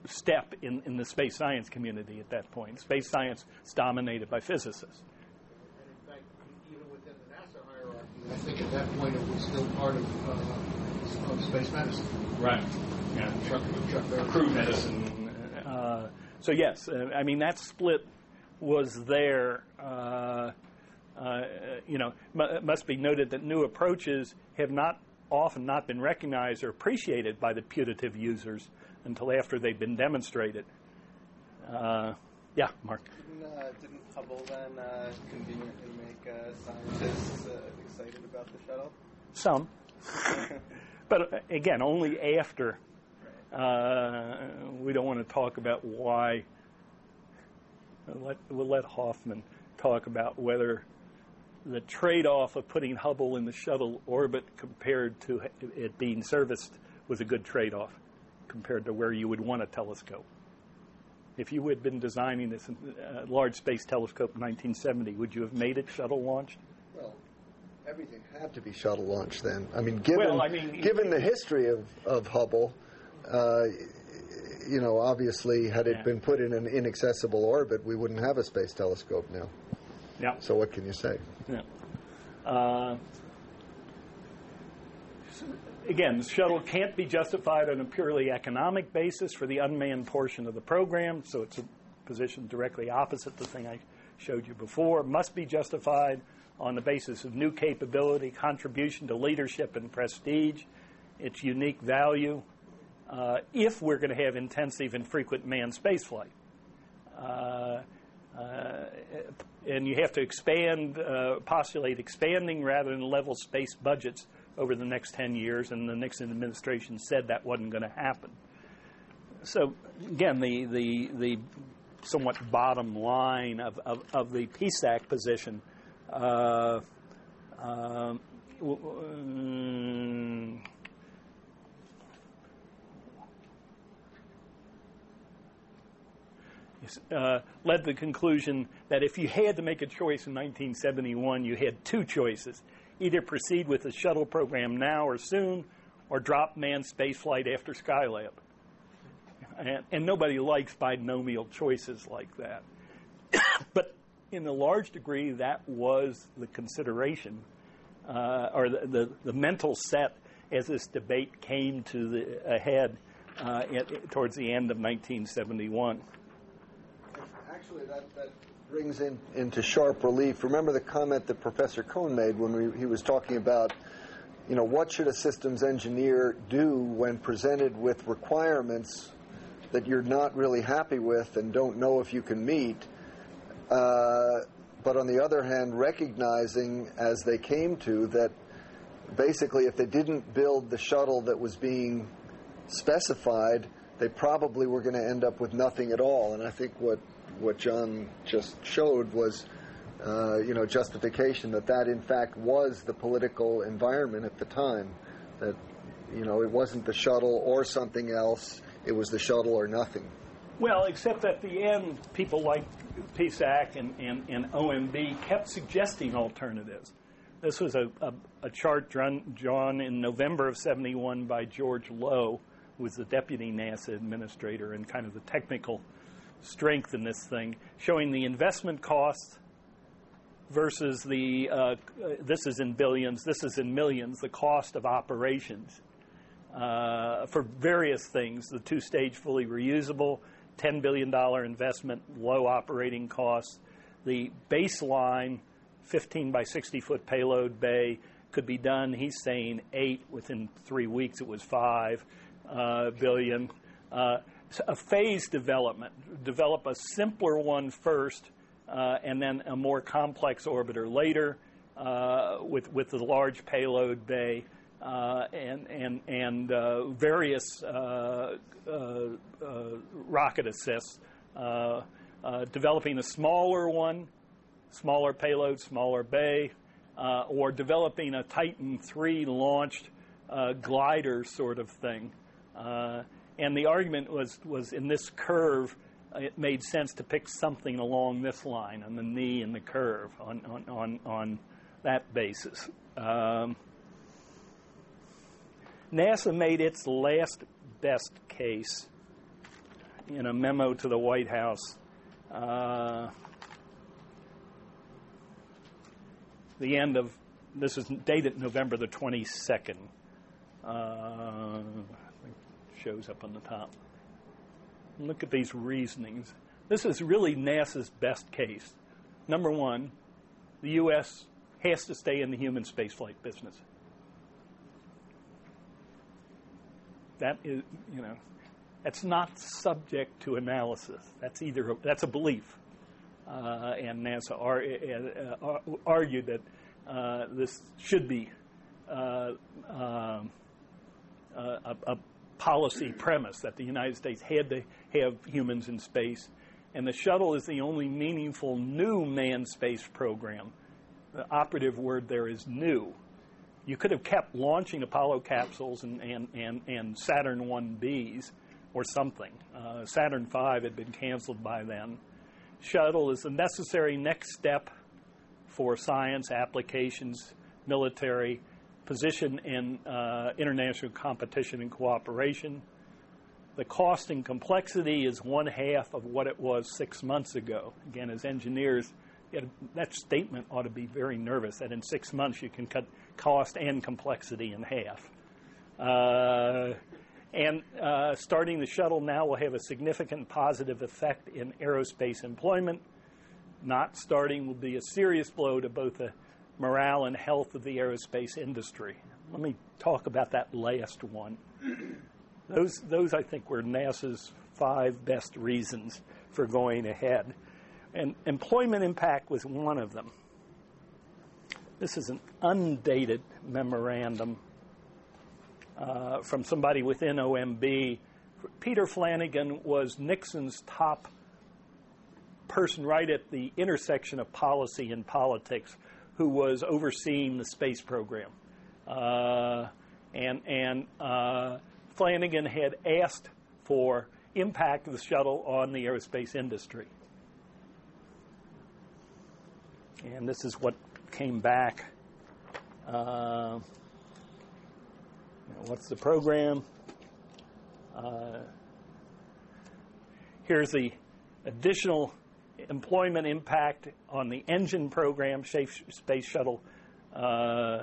step in, in the space science community at that point. Space science is dominated by physicists. And in fact, even within the NASA hierarchy, I think at that point it was still part of, uh, of space medicine. Right. Yeah. Chuck, Chuck Crew medicine. Uh, so yes, uh, I mean that split was there. Uh, uh, you know, it must be noted that new approaches have not often not been recognized or appreciated by the putative users until after they've been demonstrated. Uh, yeah, Mark. Didn't, uh, didn't Hubble then uh, conveniently make scientists excited about the shuttle? Some, but again, only after uh, we don't want to talk about why. Let, we'll let Hoffman talk about whether the trade off of putting Hubble in the shuttle orbit compared to it being serviced was a good trade off compared to where you would want a telescope. If you had been designing this uh, large space telescope in 1970, would you have made it shuttle launched? Well, everything had to be shuttle launched then. I mean, given, well, I mean, given the history of, of Hubble, uh, you know, obviously, had it yeah. been put in an inaccessible orbit, we wouldn't have a space telescope now. Yeah. So what can you say? Yeah. Uh, again, the shuttle can't be justified on a purely economic basis for the unmanned portion of the program, so it's a position directly opposite the thing I showed you before. Must be justified on the basis of new capability, contribution to leadership and prestige, its unique value, uh, if we're going to have intensive and frequent manned spaceflight. Uh, uh, and you have to expand, uh, postulate expanding rather than level space budgets over the next 10 years, and the Nixon administration said that wasn't going to happen. So, again, the, the, the somewhat bottom line of, of, of the PSAC position uh, um, uh, led the conclusion that if you had to make a choice in 1971, you had two choices either proceed with the shuttle program now or soon, or drop manned spaceflight after Skylab. And, and nobody likes binomial choices like that. but in a large degree, that was the consideration uh, or the, the, the, mental set as this debate came to the ahead uh, towards the end of 1971 actually, that, that brings in, into sharp relief. Remember the comment that Professor Cohen made when we, he was talking about, you know, what should a systems engineer do when presented with requirements that you're not really happy with and don't know if you can meet. Uh, but on the other hand, recognizing as they came to that basically if they didn't build the shuttle that was being specified, they probably were going to end up with nothing at all. And I think what what John just showed was, uh, you know, justification that that in fact was the political environment at the time. That, you know, it wasn't the shuttle or something else. It was the shuttle or nothing. Well, except at the end, people like PSAC and, and, and OMB kept suggesting alternatives. This was a, a, a chart drawn, drawn in November of 71 by George Low, who was the deputy NASA administrator and kind of the technical strength in this thing, showing the investment cost versus the, uh, uh, this is in billions, this is in millions, the cost of operations uh, for various things. The two stage fully reusable, $10 billion investment, low operating costs. The baseline 15 by 60 foot payload bay could be done, he's saying eight, within three weeks it was five uh, billion. Uh, a phase development. Develop a simpler one first, uh, and then a more complex orbiter later, uh, with with the large payload bay uh, and and and uh, various uh, uh, rocket assists. developing a smaller one, smaller payload, smaller bay, or developing a Titan III launched glider sort of thing. And the argument was, was in this curve, it made sense to pick something along this line, on the knee and the curve, on, on, on, on that basis. Um, NASA made its last best case in a memo to the White House. Uh, the end of this is dated November the 22nd. Uh, shows up on the top. Look at these reasonings. This is really NASA's best case. Number one, the U.S. has to stay in the human spaceflight business. That is, you know, that's not subject to analysis. That's either a, that's a belief, uh, and NASA ar- uh, uh, argued that uh, this should be uh, um, a, a, policy premise that the United States had to have humans in space, and the shuttle is the only meaningful new manned space program. The operative word there is new. You could have kept launching Apollo capsules and, and, and, and Saturn 1Bs or something. Uh, Saturn 5 had been canceled by then. Shuttle is the necessary next step for science applications, military, position in uh, international competition and cooperation. The cost and complexity is one half of what it was six months ago. Again, as engineers, that statement ought to be very nervous that in six months you can cut cost and complexity in half. Uh, and uh, starting the shuttle now will have a significant positive effect in aerospace employment. Not starting will be a serious blow to both the morale and health of the aerospace industry. Let me talk about that last one. Those, those I think were NASA's five best reasons for going ahead. And employment impact was one of them. This is an undated memorandum uh, from somebody within OMB. Peter Flanigan was Nixon's top person right at the intersection of policy and politics who was overseeing the space program. Uh, and and uh, Flanigan had asked for impact of the shuttle on the aerospace industry. And this is what came back. Uh, what's the program? Uh, here's the additional employment impact on the engine program, Space Shuttle uh,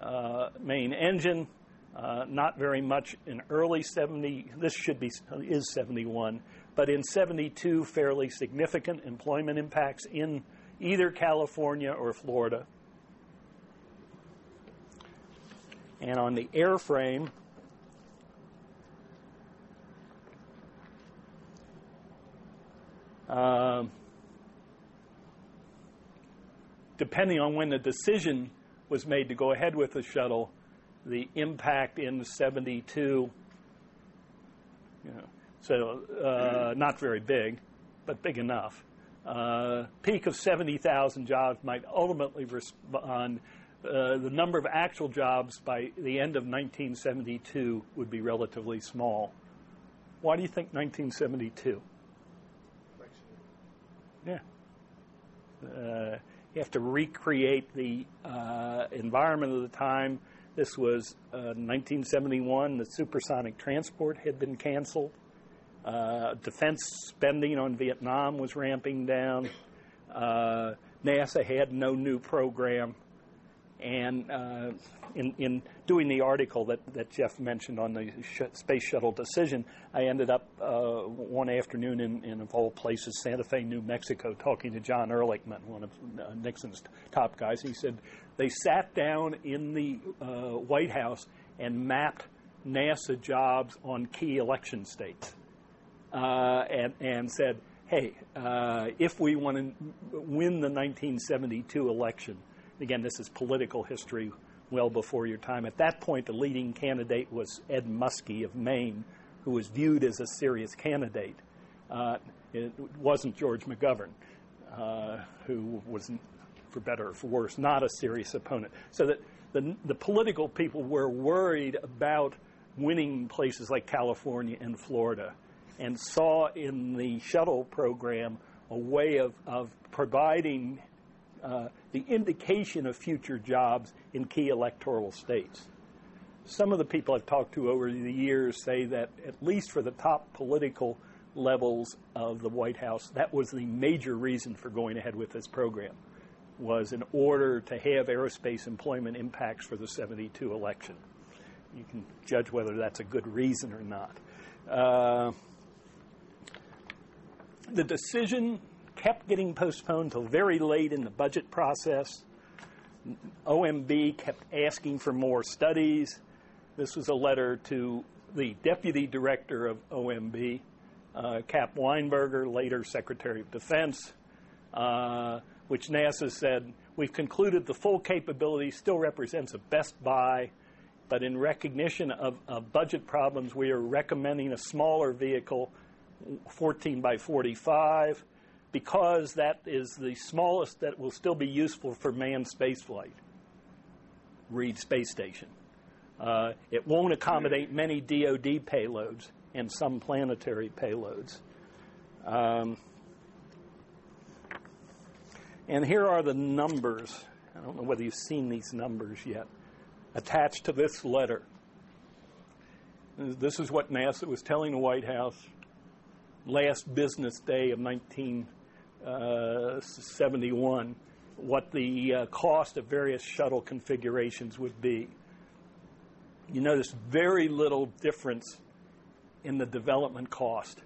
uh, main engine. Uh, not very much in early 70. This should be is 71, but in 72, fairly significant employment impacts in either California or Florida. And on the airframe, uh, depending on when the decision was made to go ahead with the shuttle, the impact in 72, you know, so uh, not very big, but big enough. Uh, peak of 70,000 jobs might ultimately respond. Uh, the number of actual jobs by the end of 1972 would be relatively small. Why do you think 1972? Yeah. You have to recreate the uh, environment of the time. This was uh, 1971. The supersonic transport had been canceled. Uh, defense spending on Vietnam was ramping down. Uh, NASA had no new program. And uh, in, in doing the article that, that Jeff mentioned on the sh- space shuttle decision, I ended up uh, one afternoon in, in, of all places, Santa Fe, New Mexico, talking to John Ehrlichman, one of uh, Nixon's top guys. He said they sat down in the uh, White House and mapped NASA jobs on key election states uh, and, and said, hey, uh, if we want to win the 1972 election, again, this is political history well before your time. At that point, the leading candidate was Ed Muskie of Maine, who was viewed as a serious candidate. Uh, it wasn't George McGovern, uh, who was, for better or for worse, not a serious opponent. So that the, the political people were worried about winning places like California and Florida and saw in the shuttle program a way of, of providing uh, the indication of future jobs in key electoral states. Some of the people I've talked to over the years say that, at least for the top political levels of the White House, that was the major reason for going ahead with this program, was in order to have aerospace employment impacts for the 72 election. You can judge whether that's a good reason or not. Uh, the decision kept getting postponed until very late in the budget process. OMB kept asking for more studies. This was a letter to the deputy director of OMB, uh, Cap Weinberger, later Secretary of Defense, uh, which NASA said, We've concluded the full capability still represents a best buy, but in recognition of, of budget problems, we are recommending a smaller vehicle, 14 by 45 because that is the smallest that will still be useful for manned spaceflight. Read Space Station. Uh, it won't accommodate many DoD payloads and some planetary payloads. Um, and here are the numbers. I don't know whether you've seen these numbers yet attached to this letter. This is what NASA was telling the White House last business day of 19. 19- uh, 71 what the uh, cost of various shuttle configurations would be. You notice very little difference in the development cost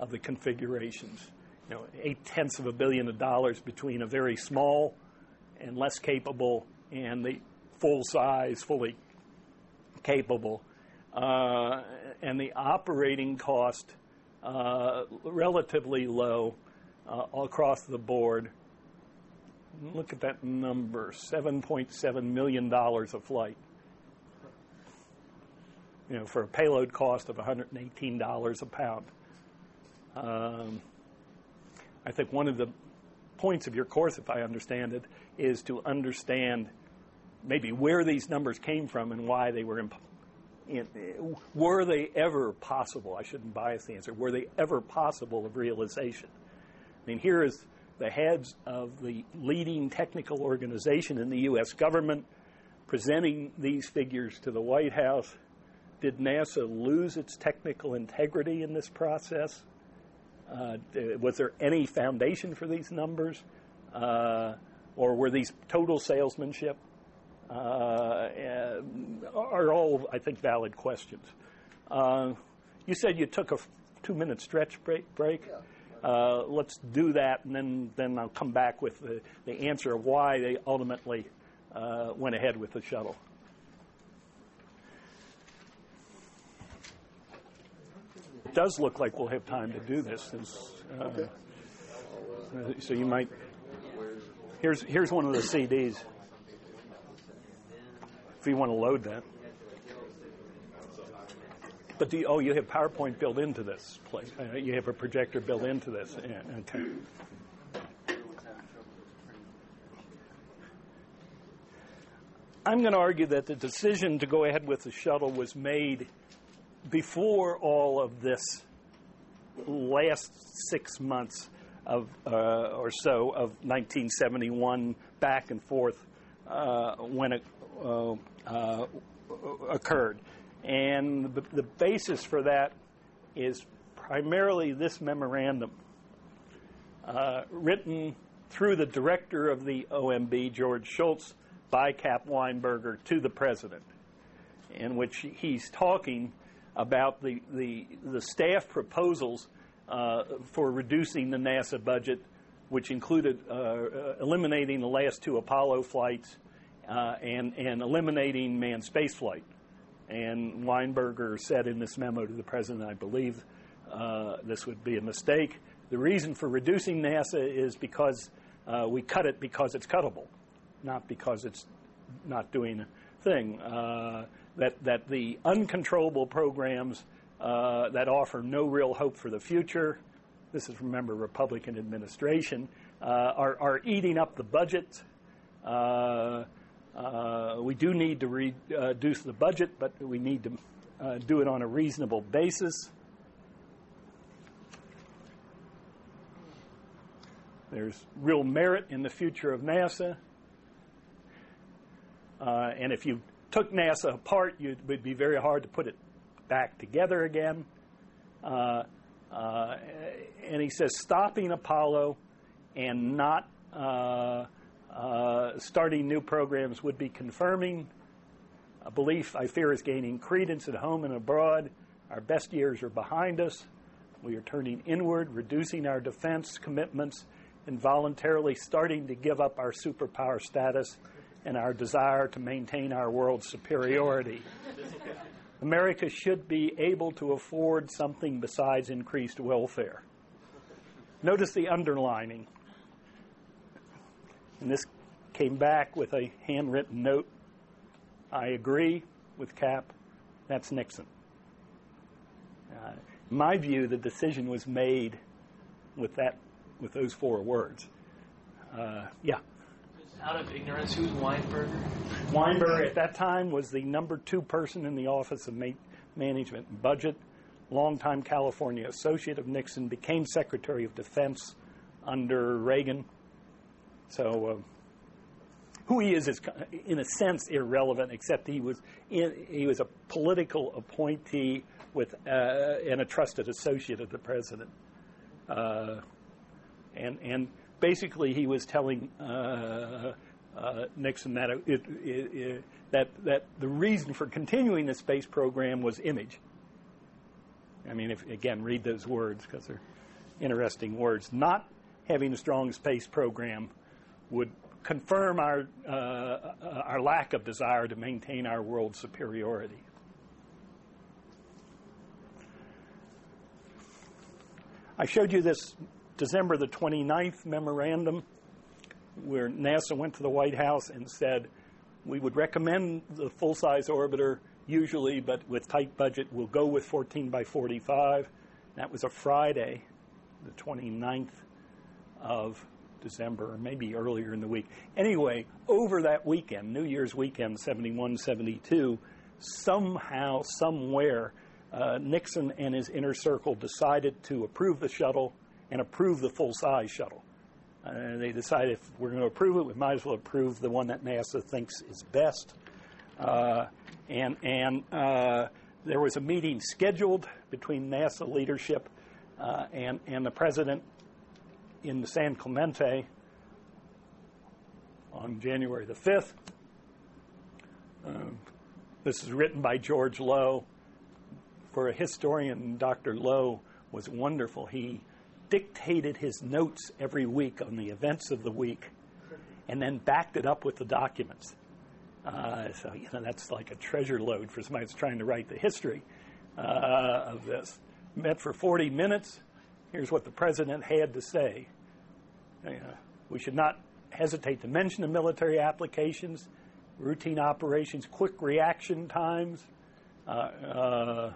of the configurations. You know, eight tenths of a billion of dollars between a very small and less capable and the full size, fully capable. Uh, and the operating cost uh, relatively low uh, across the board. Look at that number $7.7 million a flight. You know, for a payload cost of $118 a pound. Um, I think one of the points of your course, if I understand it, is to understand maybe where these numbers came from and why they were imp- in, were they ever possible? I shouldn't bias the answer. Were they ever possible of realization? I mean, here is the heads of the leading technical organization in the U.S. government presenting these figures to the White House. Did NASA lose its technical integrity in this process? Uh, was there any foundation for these numbers? Uh, or were these total salesmanship? Uh, are all, I think, valid questions. Uh, you said you took a two minute stretch break. break. Uh, let's do that, and then, then I'll come back with the, the answer of why they ultimately uh, went ahead with the shuttle. It does look like we'll have time to do this. Uh, so you might. Here's here's one of the CDs. If you want to load that. But oh, you have PowerPoint built into this place. Uh, you have a projector built into this. Yeah, okay. I'm going to argue that the decision to go ahead with the shuttle was made before all of this last six months of uh, or so of 1971 back and forth uh, when it uh, uh, occurred. And the, the, basis for that is primarily this memorandum uh, written through the director of the OMB, George Shultz, by Cap Weinberger to the president, in which he's talking about the, the, the staff proposals uh, for reducing the NASA budget, which included uh, uh, eliminating the last two Apollo flights uh, and, and eliminating manned spaceflight. And Weinberger said in this memo to the president, I believe uh, this would be a mistake. The reason for reducing NASA is because uh, we cut it because it's cuttable, not because it's not doing a thing. Uh, that, that the uncontrollable programs uh, that offer no real hope for the future, this is, remember, Republican administration, uh, are, are eating up the budget. Uh, we do need to reduce the budget, but we need to uh, do it on a reasonable basis. There's real merit in the future of NASA. Uh, and if you took NASA apart, it would be very hard to put it back together again. Uh, uh, and he says stopping Apollo and not uh, Uh, starting new programs would be confirming a belief I fear is gaining credence at home and abroad. Our best years are behind us. We are turning inward, reducing our defense commitments, and voluntarily starting to give up our superpower status and our desire to maintain our world superiority. America should be able to afford something besides increased welfare. Notice the underlining. And this came back with a handwritten note. I agree with Cap. That's Nixon. Uh, in my view, the decision was made with that, with those four words. Uh, yeah. Out of ignorance, who's Weinberger? Weinberger at that time was the number two person in the Office of Ma- Management and Budget. Longtime California associate of Nixon, became Secretary of Defense under Reagan. So uh, who he is is, in a sense, irrelevant, except he was in, he was a political appointee with uh, and a trusted associate of the president, uh, and and basically he was telling uh, uh Nixon that it, it, it, that that the reason for continuing the space program was image. I mean, if again, read those words because they're interesting words. Not having a strong space program would confirm our, uh, our lack of desire to maintain our world superiority. I showed you this December the 29th memorandum where NASA went to the White House and said, we would recommend the full size orbiter usually, but with tight budget, we'll go with 14 by 45. That was a Friday, the 29th of December, or maybe earlier in the week. Anyway, over that weekend, New Year's weekend, 71, 72, somehow, somewhere, uh, Nixon and his inner circle decided to approve the shuttle and approve the full size shuttle. Uh, they decided if we're going to approve it, we might as well approve the one that NASA thinks is best. Uh, and and uh, there was a meeting scheduled between NASA leadership uh, and, and the president in the San Clemente on January the 5th. Um, this is written by George Low. For a historian, Dr. Low was wonderful. He dictated his notes every week on the events of the week and then backed it up with the documents. Uh, so, you know, that's like a treasure load for somebody that's trying to write the history uh, of this. Met for 40 minutes. Here's what the president had to say. We should not hesitate to mention the military applications, routine operations, quick reaction times, uh, uh,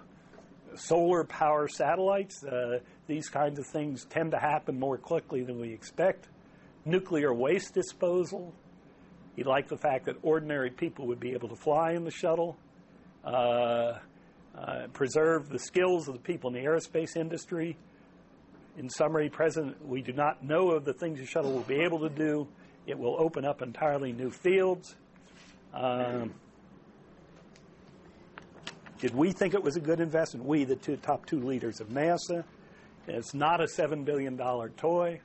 solar power satellites. Uh, these kinds of things tend to happen more quickly than we expect. Nuclear waste disposal. He liked the fact that ordinary people would be able to fly in the shuttle. Uh, uh, preserve the skills of the people in the aerospace industry. In summary, President, we do not know of the things the shuttle will be able to do. It will open up entirely new fields. Um, did we think it was a good investment? We, the two, top two leaders of NASA. It's not a $7 billion toy.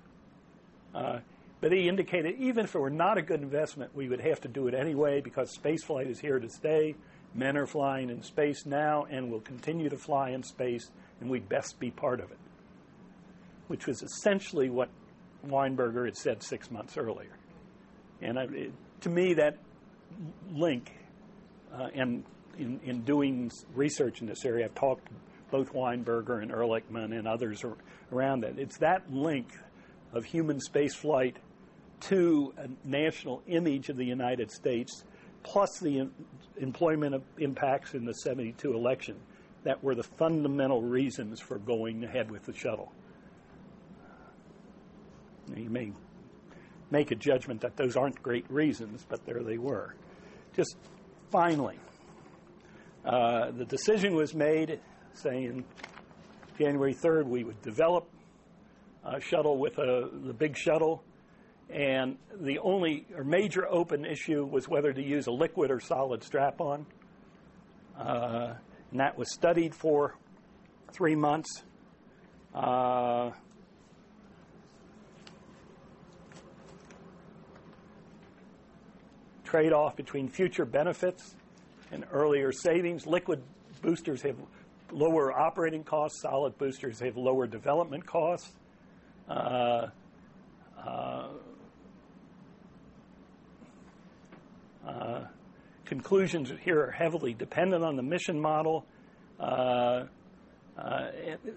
Uh, but he indicated even if it were not a good investment, we would have to do it anyway because spaceflight is here to stay. Men are flying in space now and will continue to fly in space, and we'd best be part of it, which was essentially what Weinberger had said six months earlier. And I, it, to me, that link, uh, and in, in doing research in this area, I've talked both Weinberger and Ehrlichman and others around it. It's that link of human spaceflight to a national image of the United States, plus the employment impacts in the 72 election that were the fundamental reasons for going ahead with the shuttle. You may make a judgment that those aren't great reasons, but there they were. Just finally, uh, the decision was made saying January 3rd we would develop a shuttle with a, the big shuttle and the only or major open issue was whether to use a liquid or solid strap on. Uh, and that was studied for three months. Uh, trade off between future benefits and earlier savings. Liquid boosters have lower operating costs, solid boosters have lower development costs. Uh, uh, Uh, conclusions here are heavily dependent on the mission model. Uh, uh,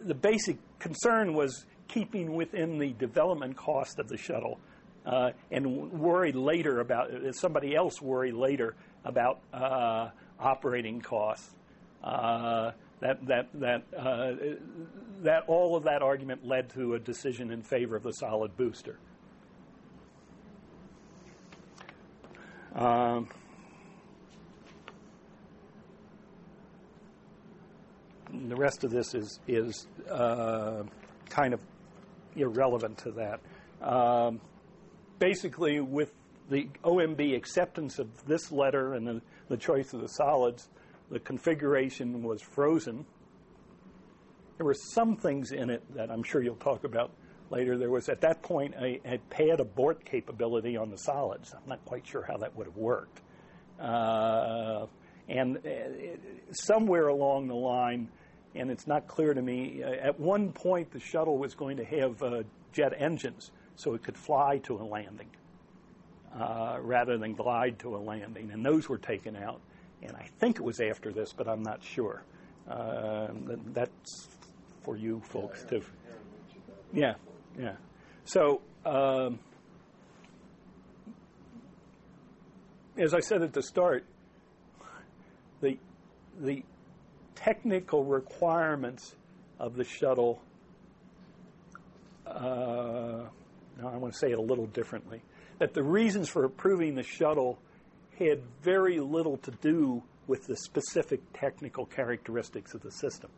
the basic concern was keeping within the development cost of the shuttle uh, and worry later about somebody else worry later about uh, operating costs. Uh, that that that that all of that argument led to a decision in favor of the solid booster. Um, the rest of this is is uh, kind of irrelevant to that. Um, basically, with the OMB acceptance of this letter and the, the choice of the solids, the configuration was frozen. There were some things in it that I'm sure you'll talk about later, there was at that point a, a pad abort capability on the solids. I'm not quite sure how that would have worked. Uh, and uh, somewhere along the line, and it's not clear to me, uh, at one point the shuttle was going to have uh, jet engines so it could fly to a landing uh, rather than glide to a landing, and those were taken out. And I think it was after this, but I'm not sure. Uh, that's for you folks to. Yeah, yeah. So, um, as I said at the start, the the technical requirements of the shuttle uh, now I want to say it a little differently, that the reasons for approving the shuttle had very little to do with the specific technical characteristics of the system.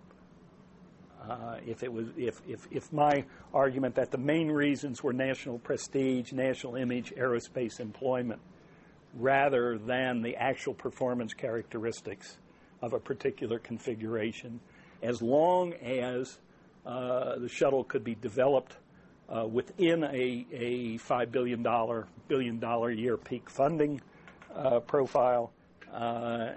Uh, if it was, if, if, if my argument that the main reasons were national prestige, national image, aerospace employment, rather than the actual performance characteristics of a particular configuration, as long as uh, the shuttle could be developed uh, within a, a $5 billion, billion dollar year peak funding uh, profile, uh,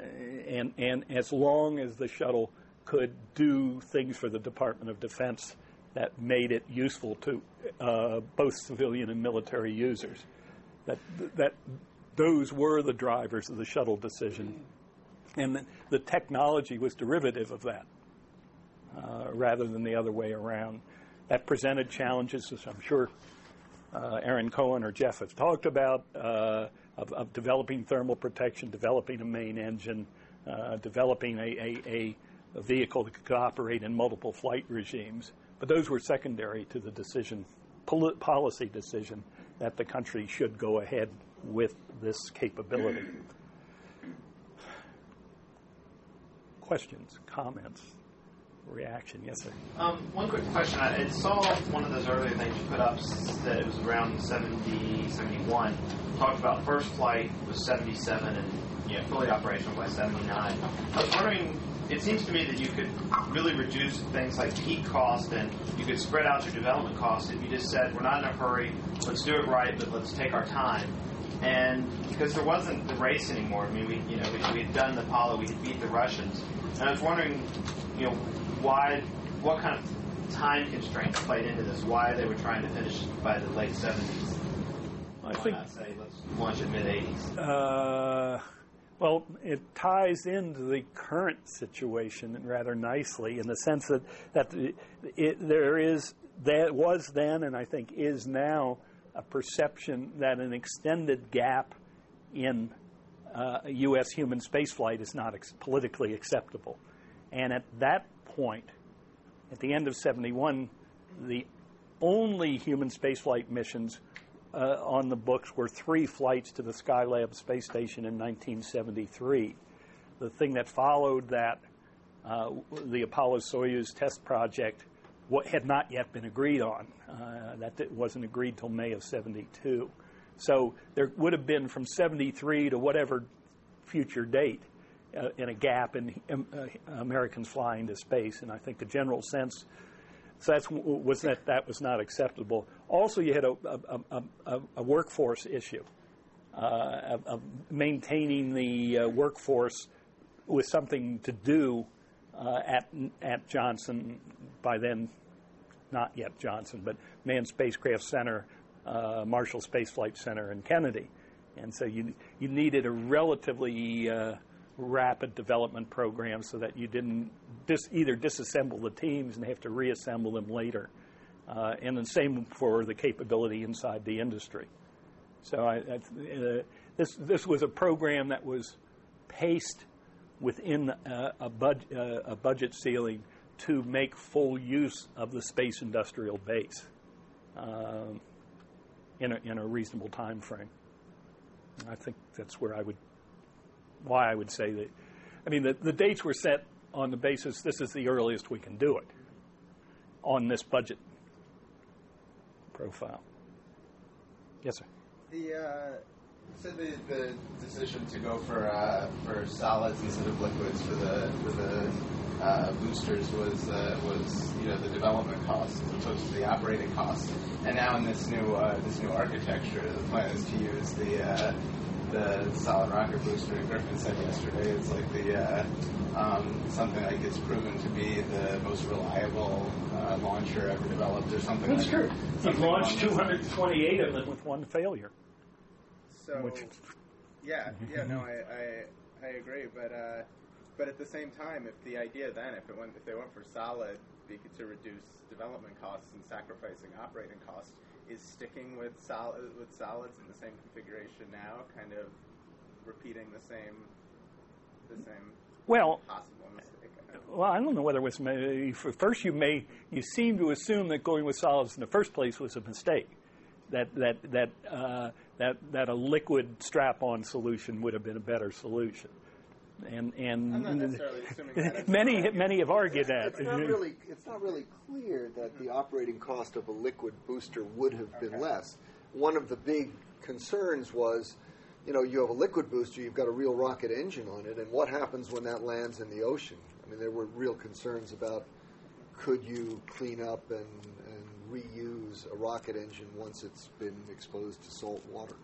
and, and as long as the shuttle could do things for the Department of Defense that made it useful to uh, both civilian and military users. That, that those were the drivers of the shuttle decision. And the, the technology was derivative of that uh, rather than the other way around. That presented challenges, as I'm sure uh, Aaron Cohen or Jeff have talked about, uh, of, of, developing thermal protection, developing a main engine, uh, developing a, a, a vehicle that could operate in multiple flight regimes. But those were secondary to the decision, policy decision, that the country should go ahead with this capability. Questions, comments, reaction? Yes, sir. Um, one quick question. I saw one of those earlier things you put up that it was around 70, 71. Talked about first flight was 77 and know, fully operational by 79. I was wondering it seems to me that you could really reduce things like peak cost and you could spread out your development costs if you just said, we're not in a hurry, let's do it right, but let's take our time. And because there wasn't the race anymore, I mean, we, you know, we, we had done the Apollo, we had beat the Russians. And I was wondering, you know, why, what kind of time constraints played into this, why they were trying to finish by the late 70s. I why think, not say, let's launch in mid 80s? Uh, well, it ties into the current situation rather nicely in the sense that, that it, there is, that was then, and I think is now, a perception that an extended gap in uh, U.S. human spaceflight is not ex- politically acceptable. And at that point, at the end of 71, the only human spaceflight missions uh, on the books were three flights to the Skylab space station in 1973. The thing that followed that, uh, the Apollo Soyuz test project, what had not yet been agreed on. Uh, that wasn't agreed till May of 72. So there would have been from 73 to whatever future date in a gap in um, uh, Americans flying to space. And I think the general sense so that was that that was not acceptable. Also, you had a, a, a, a workforce issue uh, of, maintaining the uh, workforce with something to do uh, at at Johnson by then, not yet Johnson, but Manned Spacecraft Center, uh, Marshall Space Flight Center, and Kennedy, and so you you needed a relatively uh, rapid development program so that you didn't dis, either disassemble the teams and have to reassemble them later. Uh, and the same for the capability inside the industry. So I, I, uh, this, this was a program that was paced within a, a, bud, uh, a budget ceiling to make full use of the space industrial base um, in, a, in a reasonable time frame. I think that's where I would why I would say that. I mean, the, the dates were set on the basis this is the earliest we can do it on this budget profile. Yes, sir. The uh, so the, the decision to go for uh, for solids instead of liquids for the for the uh, boosters was uh, was you know the development cost as opposed to the operating cost. And now in this new uh, this new architecture, the plan is to use the uh, the solid rocket booster Griffin said yesterday. It's like the uh, um, something like it's proven to be the most reliable uh, launcher ever developed, or something. That's like true. You've launched 228 of them with one failure. So, Which, yeah, yeah, no, I, I, I agree, but uh, but at the same time, if the idea then, if it went, if they went for solid, to reduce development costs and sacrificing operating costs is sticking with solid with solids in the same configuration now, kind of repeating the same the same well possible mistake. Well, I don't know whether it was first you may you seem to assume that going with solids in the first place was a mistake. that that that uh, that that a liquid strap-on solution would have been a better solution. And and I'm not necessarily assuming that. many many have argued that. It's not really, it's not really clear that the operating cost of a liquid booster would have been less. One of the big concerns was, you know, you have a liquid booster, you've got a real rocket engine on it, and what happens when that lands in the ocean? I mean, there were real concerns about could you clean up and, and reuse a rocket engine once it's been exposed to salt water?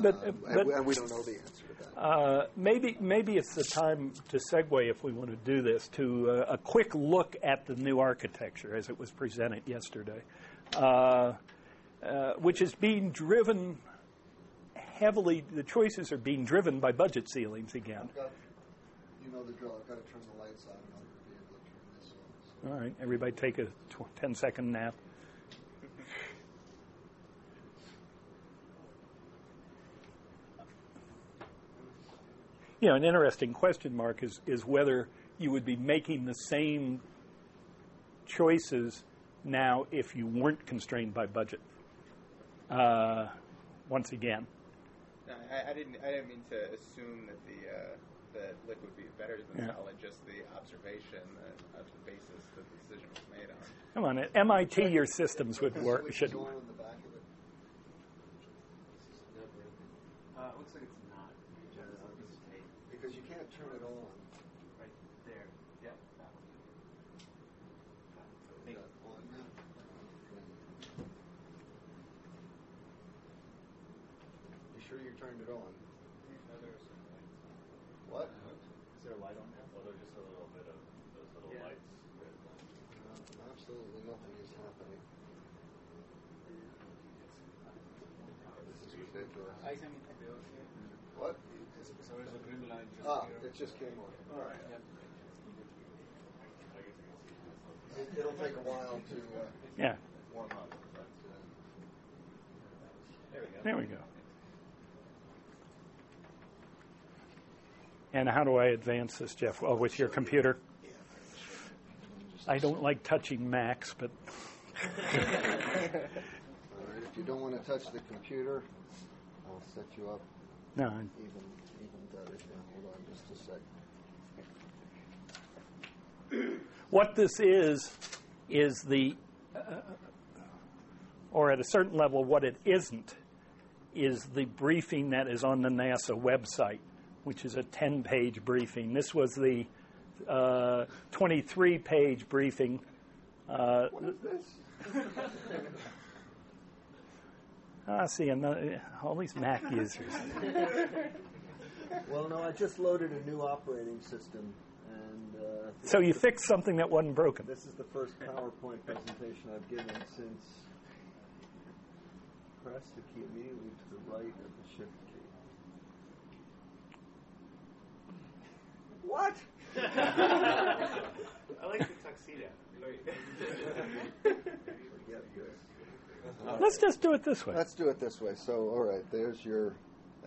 But- Um, and, but- we- and we don't know the answer to that. Uh, maybe maybe it's the time to segue if we want to do this to uh, a quick look at the new architecture as it was presented yesterday, uh, uh, which is being driven heavily. The choices are being driven by budget ceilings again. Got- You know the drill. I've got to turn the lights on in order to be able to turn this on. All right, everybody take a tw- 10 second nap. You know, an interesting question mark is, is whether you would be making the same choices now if you weren't constrained by budget. Uh, once again, No, I, I didn't. I didn't mean to assume that the uh, that liquid would be better than Yeah. solid. Just the observation that, of the basis that the decision was made on. come on, at MIT, your systems would This work. switch Should is on in the back of it. Uh, it looks like it's not. Because you can't turn it on. Right there. Yeah, that one. Is that on now? You sure you turned it on? What? Is there a light on there? Well, there's just a little bit of those little lights. No, Absolutely nothing is happening. This is ridiculous. It What? So there's a green line just Ah, here. it just came on. All right. Yep. It- It'll take a while to uh, yeah, warm up. but, uh, there we go. there we go. And how do I advance this, Jeff? Oh, with your computer? I don't like touching Macs, but if you don't want to touch the computer, I'll set you up no. even even better. Now, hold on just a sec. What this is, is the, uh, or at a certain level, what it isn't, is the briefing that is on the NASA website, which is a 10 page briefing. This was the 23 page briefing. Uh, What is this? I see another, all these Mac users. Well, no, I just loaded a new operating system, and uh, So you fixed something that wasn't broken. this is the first PowerPoint presentation I've given since. Press the key immediately to the right of the shift What? I like the tuxedo. Let's just do it this way. Let's do it this way. So, all right, there's your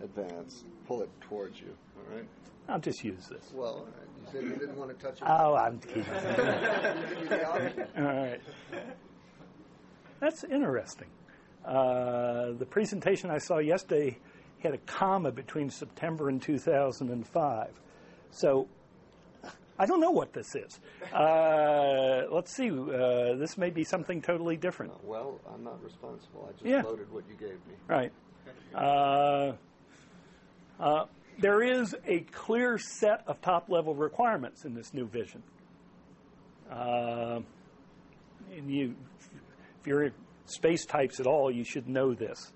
advance. Pull it towards you. All right. I'll just use this. Well, all right. You said you didn't want to touch it. Oh, I'm kidding. Give you the option. All right. That's interesting. Uh, the presentation I saw yesterday had a comma between September and 2005. So I don't know what this is. Uh, let's see. Uh, this may be something totally different. Well, I'm not responsible. I just Yeah. loaded what you gave me. Right. Uh, uh, there is a clear set of top level requirements in this new vision. Uh, and you, if you're space types at all, you should know this.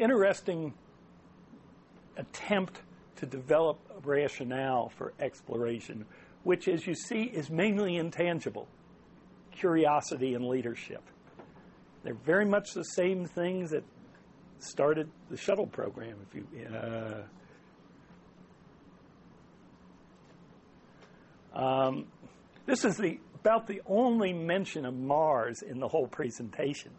Interesting attempt to develop a rationale for exploration, which, as you see, is mainly intangible curiosity and leadership. They're very much the same things that started the shuttle program. If you, uh, um, this is the about the only mention of Mars in the whole presentation.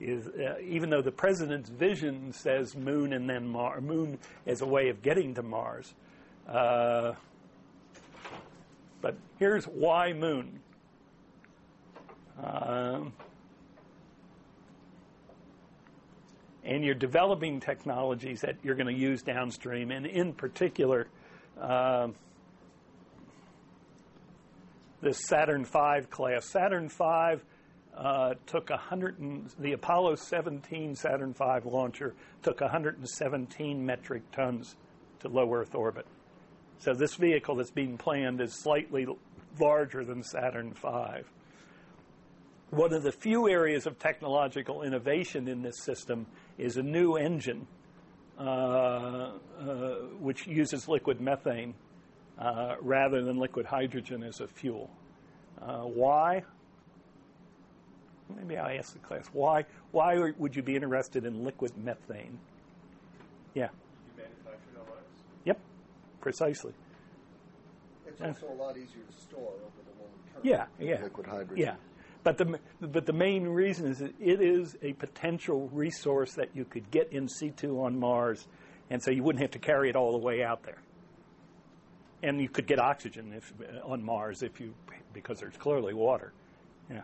Is uh, even though the president's vision says Moon and then Mar- Moon as a way of getting to Mars, uh, but here's why Moon. Um, and you're developing technologies that you're going to use downstream, and in particular, um, this Saturn V class. Saturn V uh, took 100 and, the Apollo 17 Saturn V launcher took 117 metric tons to low Earth orbit. So this vehicle that's being planned is slightly larger than Saturn V. One of the few areas of technological innovation in this system is a new engine uh, uh, which uses liquid methane uh, rather than liquid hydrogen as a fuel. Uh, why? Maybe I ask the class why. Why would you be interested in liquid methane? Yeah. You manufactured on Mars? Yep. Precisely. It's also a lot easier to store over the long term. Yeah. Yeah. Liquid hydrogen. Yeah. But the, but the main reason is that it is a potential resource that you could get in situ on Mars, and so you wouldn't have to carry it all the way out there. And you could get oxygen if, on Mars if you, because there's clearly water. Yeah.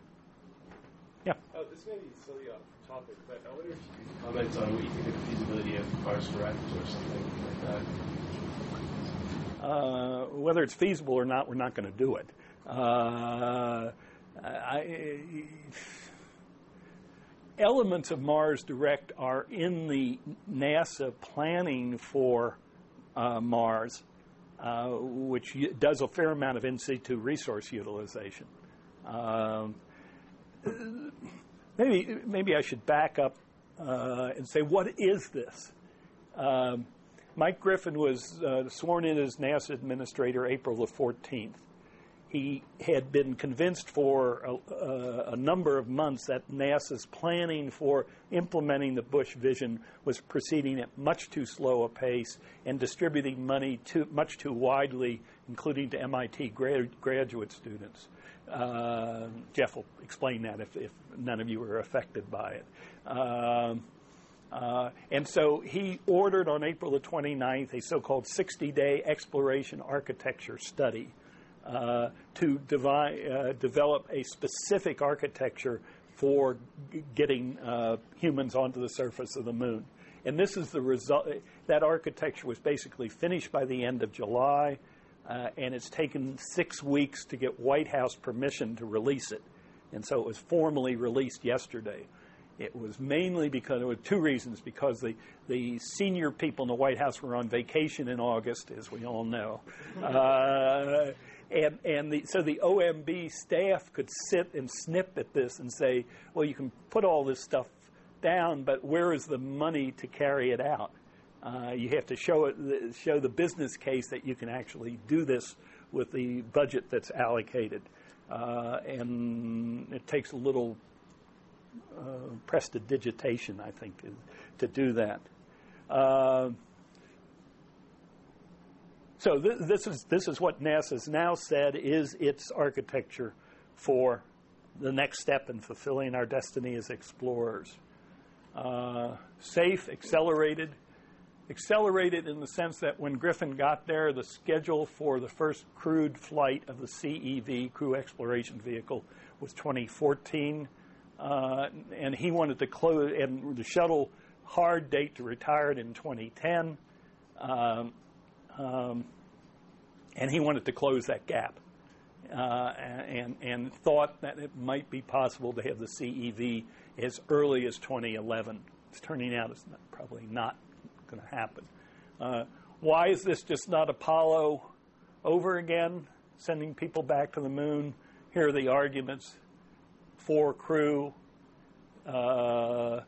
Yeah. Oh, this may be silly off topic, but I wonder if you could comment on what you think of the feasibility of Mars Direct or something like that. Uh, whether it's feasible or not, we're not going to do it. Uh, I, elements of Mars Direct are in the NASA planning for uh, Mars, uh, which does a fair amount of in situ resource utilization. Um, maybe maybe I should back up uh, and say what is this? Um, Mike Griffin was uh, sworn in as NASA administrator April the 14th he had been convinced for a, a, a, number of months that NASA's planning for implementing the Bush vision was proceeding at much too slow a pace and distributing money too, much too widely, including to MIT graduate students. Uh, Jeff will explain that if, if, none of you were affected by it. Um, uh, and so he ordered on April the 29th a so called 60 day exploration architecture study uh, to devi- uh, develop a specific architecture for g- getting uh, humans onto the surface of the moon. And this is the result. That architecture was basically finished by the end of July, and it's taken six weeks to get White House permission to release it. And so it was formally released yesterday. It was mainly because there were two reasons because the, the senior people in the White House were on vacation in August, as we all know. Uh, and, and the, so the OMB staff could sit and snip at this and say, well, you can put all this stuff down, but where is the money to carry it out? Uh, you have to show it, show the business case that you can actually do this with the budget that's allocated, uh, and it takes a little uh, prestidigitation, I think, to, to do that. Uh, so th- this is this is what NASA's now said is its architecture for the next step in fulfilling our destiny as explorers. Uh, safe, accelerated, accelerated in the sense that when Griffin got there, the schedule for the first crewed flight of the CEV Crew Exploration Vehicle was 2014, uh, and he wanted to close and the shuttle hard date to retire it in 2010. Um, um, and he wanted to close that gap. Uh, and, and thought that it might be possible to have the CEV as early as 2011. It's turning out it's not, probably not going to happen. Uh, why is this just not Apollo over again, sending people back to the moon? Here are the arguments for crew, uh,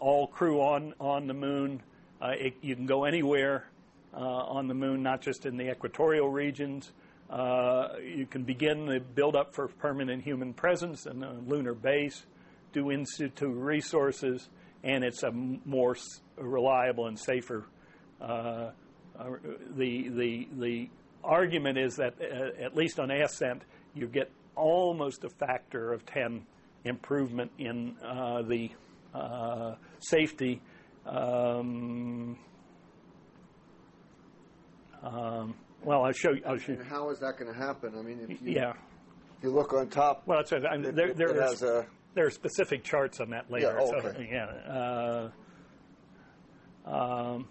all crew on, on the moon. Uh, it, you can go anywhere uh, on the moon, not just in the equatorial regions. Uh, you can begin the build up for permanent human presence and a lunar base, do in situ resources, and it's a more reliable and safer. Uh, uh, the, the, the argument is that, uh, at least on ascent, you get almost a factor of 10 improvement in uh, the uh, safety. Um, um, well, I'll show you. I'll show you. How is that going to happen? I mean, if you, Yeah. If you look on top, Well. I mean, it, there, it there, has a there are specific charts on that later. Yeah, so, okay. yeah. Uh, um,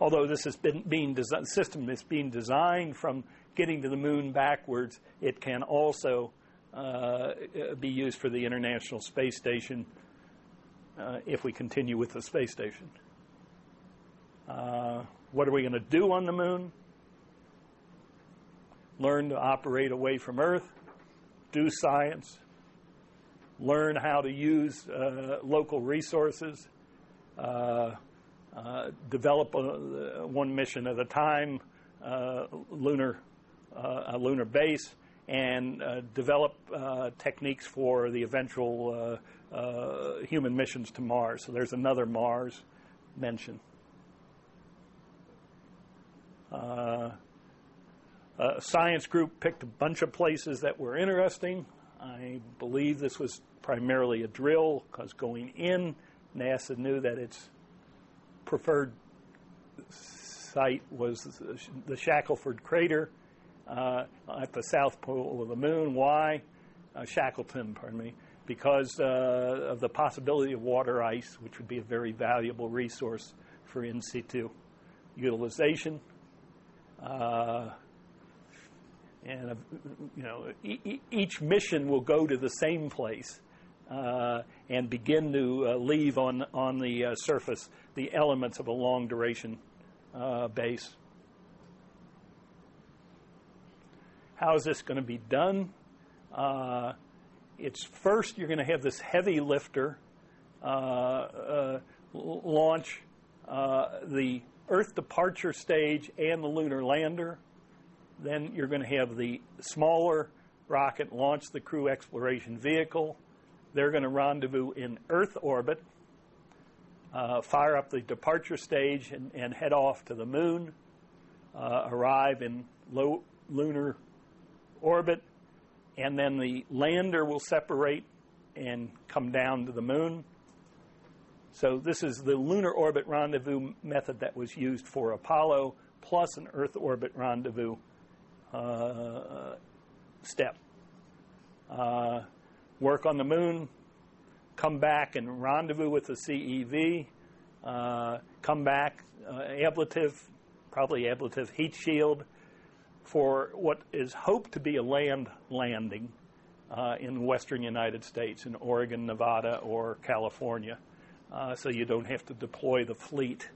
although this has been being desi- system is being designed from getting to the moon backwards, it can also uh, be used for the International Space Station uh, if we continue with the space station. Uh, what are we going to do on the moon? Learn to operate away from Earth, do science, learn how to use uh, local resources, uh, uh, develop a, one mission at a time, uh, lunar uh, a lunar base, and uh, develop uh, techniques for the eventual uh, uh, human missions to Mars. So there's another Mars mention. Uh, a science group picked a bunch of places that were interesting. I believe this was primarily a drill because going in, NASA knew that its preferred site was the Shackelford crater uh, at the south pole of the moon. Why? Uh, Shackleton, pardon me. Because uh, of the possibility of water ice, which would be a very valuable resource for in situ utilization. Uh, and uh, you know, e- each mission will go to the same place and begin to uh, leave on on the uh, surface the elements of a long duration uh, base. How is this going to be done? Uh, it's first you're going to have this heavy lifter uh, launch the Earth departure stage and the lunar lander. Then you're going to have the smaller rocket launch the crew exploration vehicle. They're going to rendezvous in Earth orbit, uh, fire up the departure stage, and, and head off to the moon, uh, arrive in low lunar orbit, and then the lander will separate and come down to the moon. So, this is the lunar orbit rendezvous method that was used for Apollo, plus an Earth orbit rendezvous uh, step. Uh, work on the moon, come back and rendezvous with the CEV, uh, come back, uh, ablative, probably ablative heat shield for what is hoped to be a land landing uh, in western United States, in Oregon, Nevada, or California. Uh, so you don't have to deploy the fleet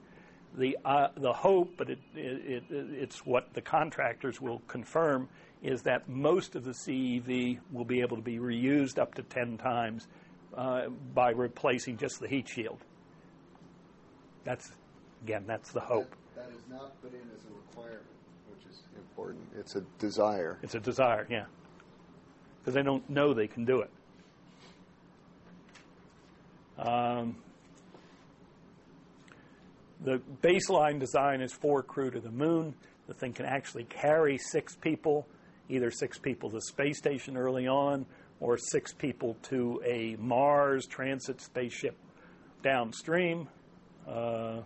the uh, the hope, but it, it, it, it's what the contractors will confirm is that most of the CEV will be able to be reused up to 10 times uh, by replacing just the heat shield. That's again, that's the hope. That, that is not put in as a requirement, which is important. It's a desire. It's a desire, yeah, because they don't know they can do it. Um, the baseline design is four crew to the moon. The thing can actually carry six people, either six people to space station early on, or six people to a Mars transit spaceship downstream. Uh,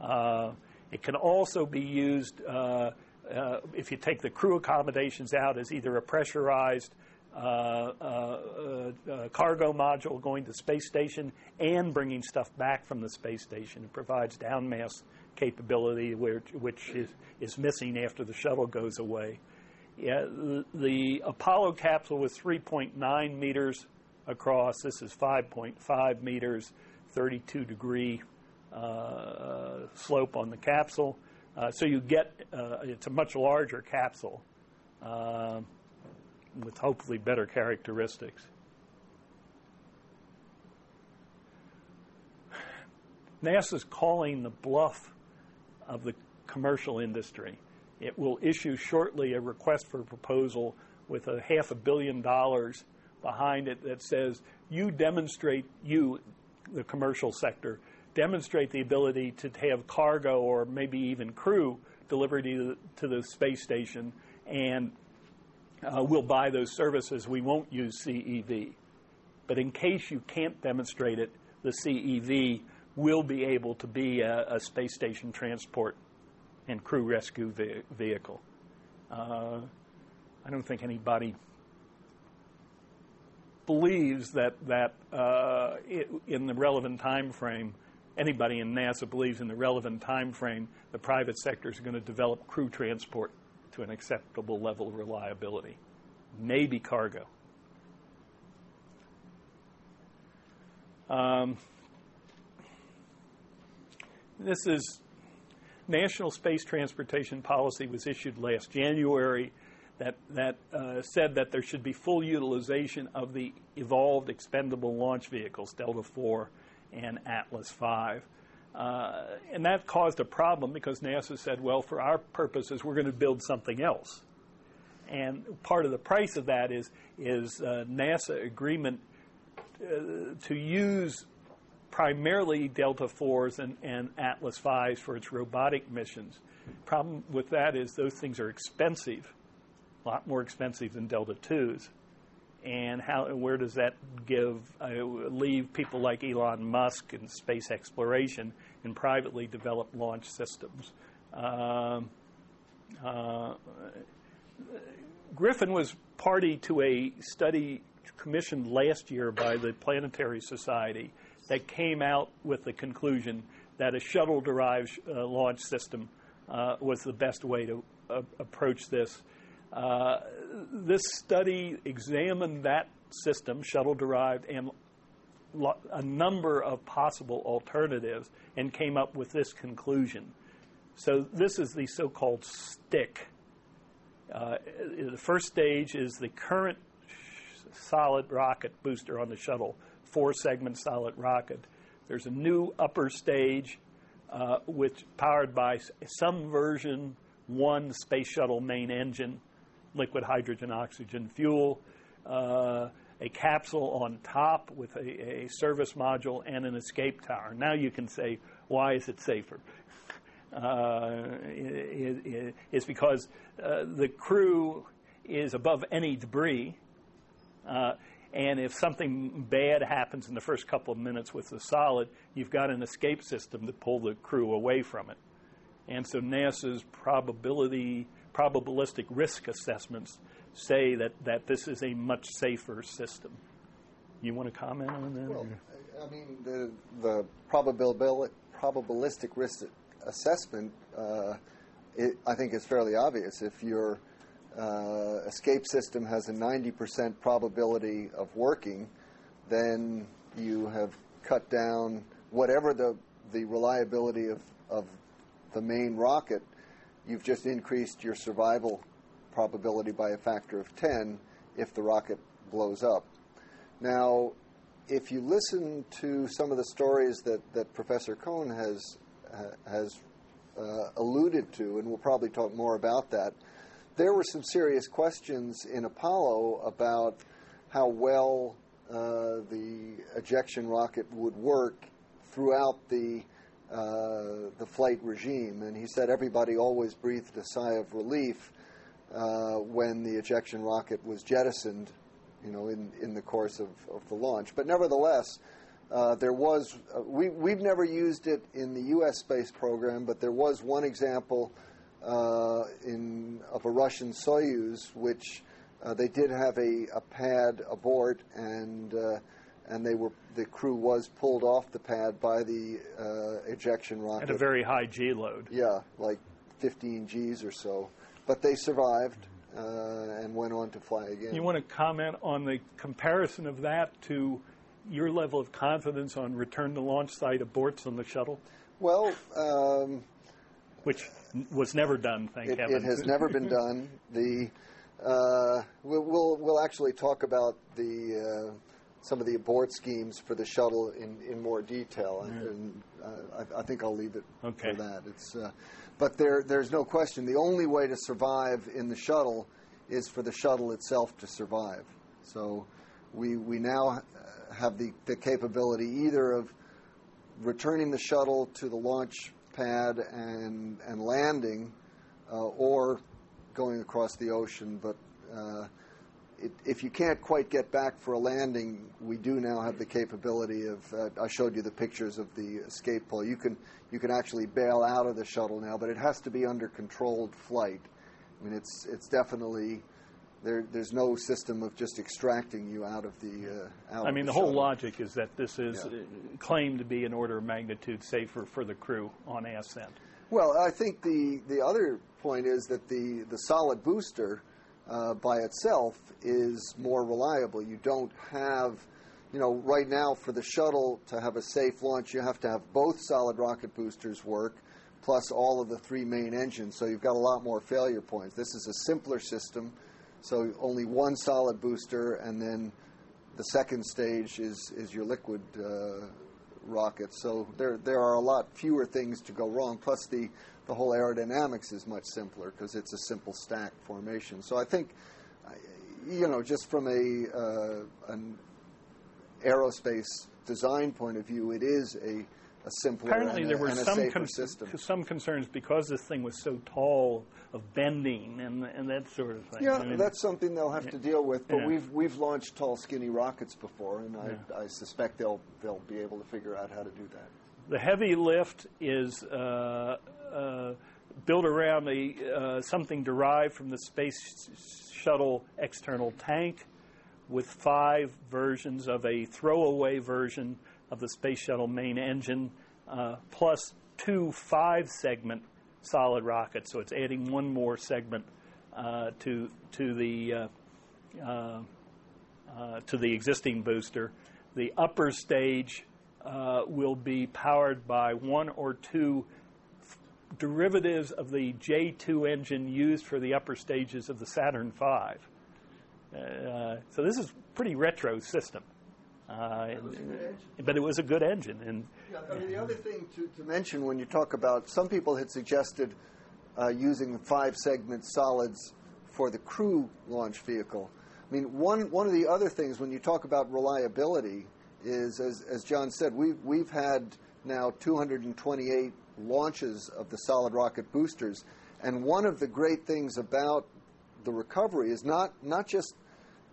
uh, it can also be used uh, uh if you take the crew accommodations out as either a pressurized uh, uh, cargo module going to space station and bringing stuff back from the space station. It provides downmass capability, which, which is, is missing after the shuttle goes away. Yeah, the, Apollo capsule was 3.9 meters across. This is 5.5 meters, 32 degree uh, slope on the capsule. Uh, so you get, uh, it's a much larger capsule with hopefully better characteristics. NASA's calling the bluff of the commercial industry. It will issue shortly a request for a proposal with a half a billion dollars behind it that says you demonstrate, you, the commercial sector, demonstrate the ability to have cargo or maybe even crew delivered to the, to the space station and uh, we'll buy those services. We won't use CEV. But in case you can't demonstrate it, the CEV will be able to be a, a space station transport and crew rescue ve- vehicle. Uh, I don't think anybody believes that that uh, in the relevant time frame, anybody in NASA believes in the relevant time frame, the private sector is going to develop crew transport to an acceptable level of reliability, maybe cargo. Um, this is National Space Transportation Policy was issued last January that, that uh, said that there should be full utilization of the evolved expendable launch vehicles, Delta IV and Atlas V. Uh, and that caused a problem because NASA said, well, for our purposes, we're going to build something else. And part of the price of that is, is uh, NASA agreement uh, to use primarily Delta IVs and, and Atlas Vs for its robotic missions. Problem with that is those things are expensive, a lot more expensive than Delta IIs. And how where does that give uh, leave people like Elon Musk and space exploration and privately developed launch systems? Um, uh, Griffin was party to a study commissioned last year by the Planetary Society that came out with the conclusion that a shuttle derived uh, launch system uh, was the best way to uh, approach this. Uh, this study examined that system, shuttle derived, and lo- a number of possible alternatives and came up with this conclusion. So, this is the so called stick. Uh, the first stage is the current solid rocket booster on the shuttle four segment solid rocket. There's a new upper stage, uh, which powered by some version one space shuttle main engine, liquid hydrogen oxygen fuel, uh, a capsule on top with a, a, service module and an escape tower. Now you can say, why is it safer? Uh, it, it, it's because uh, the crew is above any debris. Uh, and if something bad happens in the first couple of minutes with the solid, you've got an escape system to pull the crew away from it. And so NASA's probability, probabilistic risk assessments say that, that this is a much safer system. You want to comment on that? Well, I mean, the, the probabilistic, probabilistic risk assessment, uh, it, I think, is fairly obvious. If you're uh, escape system has a 90% probability of working, then you have cut down whatever the, the reliability of, of the main rocket, you've just increased your survival probability by a factor of 10 if the rocket blows up. Now, if you listen to some of the stories that, that Professor Cohen has, uh, has uh, alluded to, and we'll probably talk more about that, there were some serious questions in Apollo about how well uh, the ejection rocket would work throughout the uh, the flight regime, and he said everybody always breathed a sigh of relief uh, when the ejection rocket was jettisoned, you know, in, in the course of, of the launch. But nevertheless, uh, there was uh, we we've never used it in the U.S. space program, but there was one example uh, in of a Russian Soyuz, which uh, they did have a, a pad abort, and uh, and they were the crew was pulled off the pad by the uh, ejection rocket at a very high G load. Yeah, like 15 Gs or so, but they survived. Uh, and went on to fly again. You want to comment on the comparison of that to your level of confidence on return to launch site aborts on the shuttle? Well, um, which was never done. Thank it, heaven. It has never been done. The uh, we'll, we'll, we'll actually talk about the uh, some of the abort schemes for the shuttle in, in more detail, and, and uh, I, I, think I'll leave it okay. for that. It's uh, but there there's no question. The only way to survive in the shuttle is for the shuttle itself to survive. So we we now have the, the capability either of returning the shuttle to the launch pad and and landing, uh, or going across the ocean. But uh, it, if you can't quite get back for a landing, we do now have the capability of. Uh, I showed you the pictures of the escape pole. You can you can actually bail out of the shuttle now, but it has to be under controlled flight. I mean, it's it's definitely there, there's no system of just extracting you out of the uh, out I mean, the, the whole logic is that this is Yeah. uh, claimed to be an order of magnitude safer for the crew on ascent. Well, I think the, the other point is that the, the solid booster uh, by itself is more reliable. You don't have, you know, right now for the shuttle to have a safe launch, you have to have both solid rocket boosters work plus all of the three main engines. So you've got a lot more failure points. This is a simpler system, so only one solid booster, and then the second stage is, is your liquid uh, rocket. So there there are a lot fewer things to go wrong. Plus the the whole aerodynamics is much simpler because it's a simple stack formation. So I think, you know, just from a uh, an aerospace design point of view, it is a a simpler Apparently, there a, were some con- some concerns because this thing was so tall of bending and and that sort of thing. Yeah, I mean, that's something they'll have to deal with. But Yeah. we've we've launched tall, skinny rockets before, and I, I suspect they'll they'll be able to figure out how to do that. The heavy lift is uh, uh, built around a uh, something derived from the space shuttle external tank, with five versions of a throwaway version of the space shuttle main engine, uh, plus two five-segment solid rockets. So it's adding one more segment uh, to to the uh, uh, uh, to the existing booster. The upper stage will be powered by one or two derivatives of the J2 engine used for the upper stages of the Saturn V. Uh, so this is pretty retro system. Uh, but it was a good engine, and Yeah, I mean, the other thing to, to mention when you talk about some people had suggested uh, using five segment solids for the crew launch vehicle. I mean, one, one of the other things when you talk about reliability is, as, as John said, we've, we've had now 228 launches of the solid rocket boosters. And one of the great things about the recovery is not, not just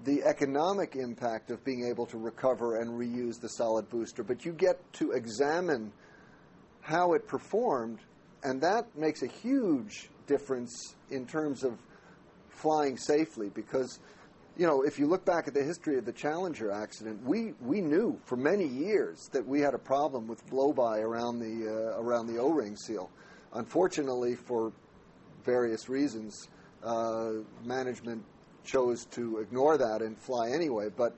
the economic impact of being able to recover and reuse the solid booster, but you get to examine how it performed, and that makes a huge difference in terms of flying safely because you know if you look back at the history of the challenger accident we, we knew for many years that we had a problem with blow-by around the uh, around the o-ring seal. Unfortunately for various reasons uh, management chose to ignore that and fly anyway but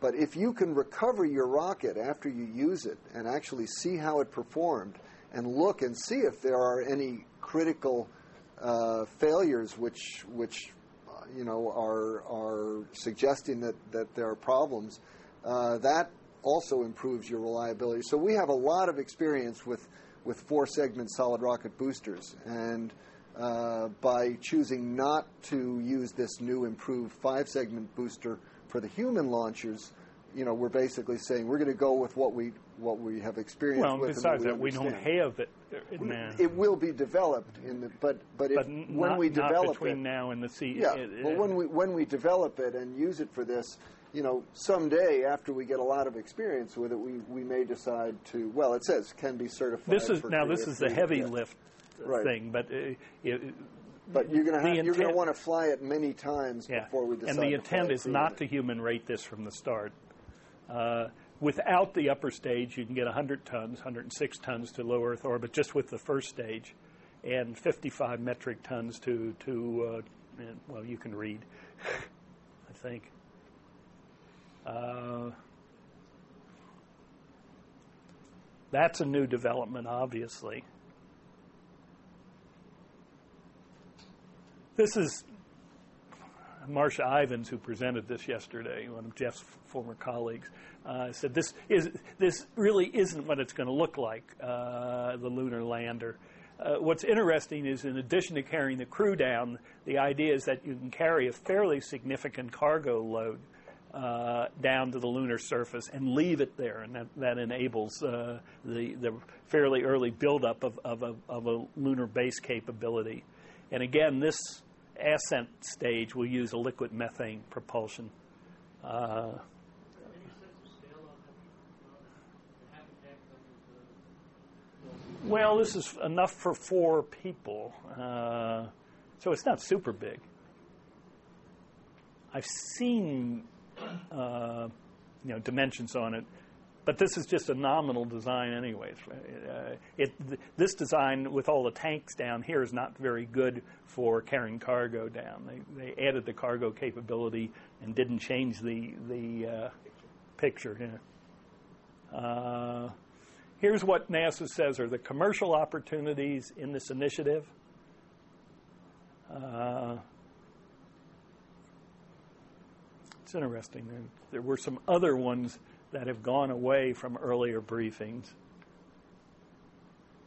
but if you can recover your rocket after you use it and actually see how it performed and look and see if there are any critical uh, failures which which uh, you know are are suggesting that, that there are problems, uh, that also improves your reliability. So we have a lot of experience with with four segment solid rocket boosters and. Uh, by choosing not to use this new improved five segment booster for the human launchers, you know, we're basically saying we're going to go with what we what we have experienced well, besides what that, we don't have it. In man. It will be developed in the but but, if, but n- when not, we not develop between it, now and the sea. yeah. it- well, when we when we develop it and use it for this, you know, someday after we get a lot of experience with it, we, we may decide to. Well, it says can be certified. this is now. This is the heavy lift Right. thing, but uh, it, But you're going to have, you're going to want to fly it many times yeah. before we decide. and the intent is not to human rate this from the start. Uh, without the upper stage, you can get 100 tons, 106 tons to low Earth orbit just with the first stage, and 55 metric tons to to uh, well, you can read, I think. Uh, that's a new development, obviously. This is Marsha Ivins, who presented this yesterday, one of Jeff's former colleagues, uh, said this is this really isn't what it's going to look like, uh, the lunar lander. Uh, what's interesting is, in addition to carrying the crew down, the idea is that you can carry a fairly significant cargo load uh, down to the lunar surface and leave it there, and that, that enables uh, the the fairly early buildup of, of, a, of a lunar base capability. And again, this ascent stage we'll use a liquid methane propulsion. Uh, well, this is enough for four people, uh, so it's not super big. I've seen uh, you know dimensions on it, but this is just a nominal design, anyways. Uh, it, th- this design with all the tanks down here is not very good for carrying cargo down. They, they added the cargo capability and didn't change the the uh, picture. Yeah. Uh, here's what NASA says are the commercial opportunities in this initiative. Uh, it's interesting. There, there were some other ones that have gone away from earlier briefings.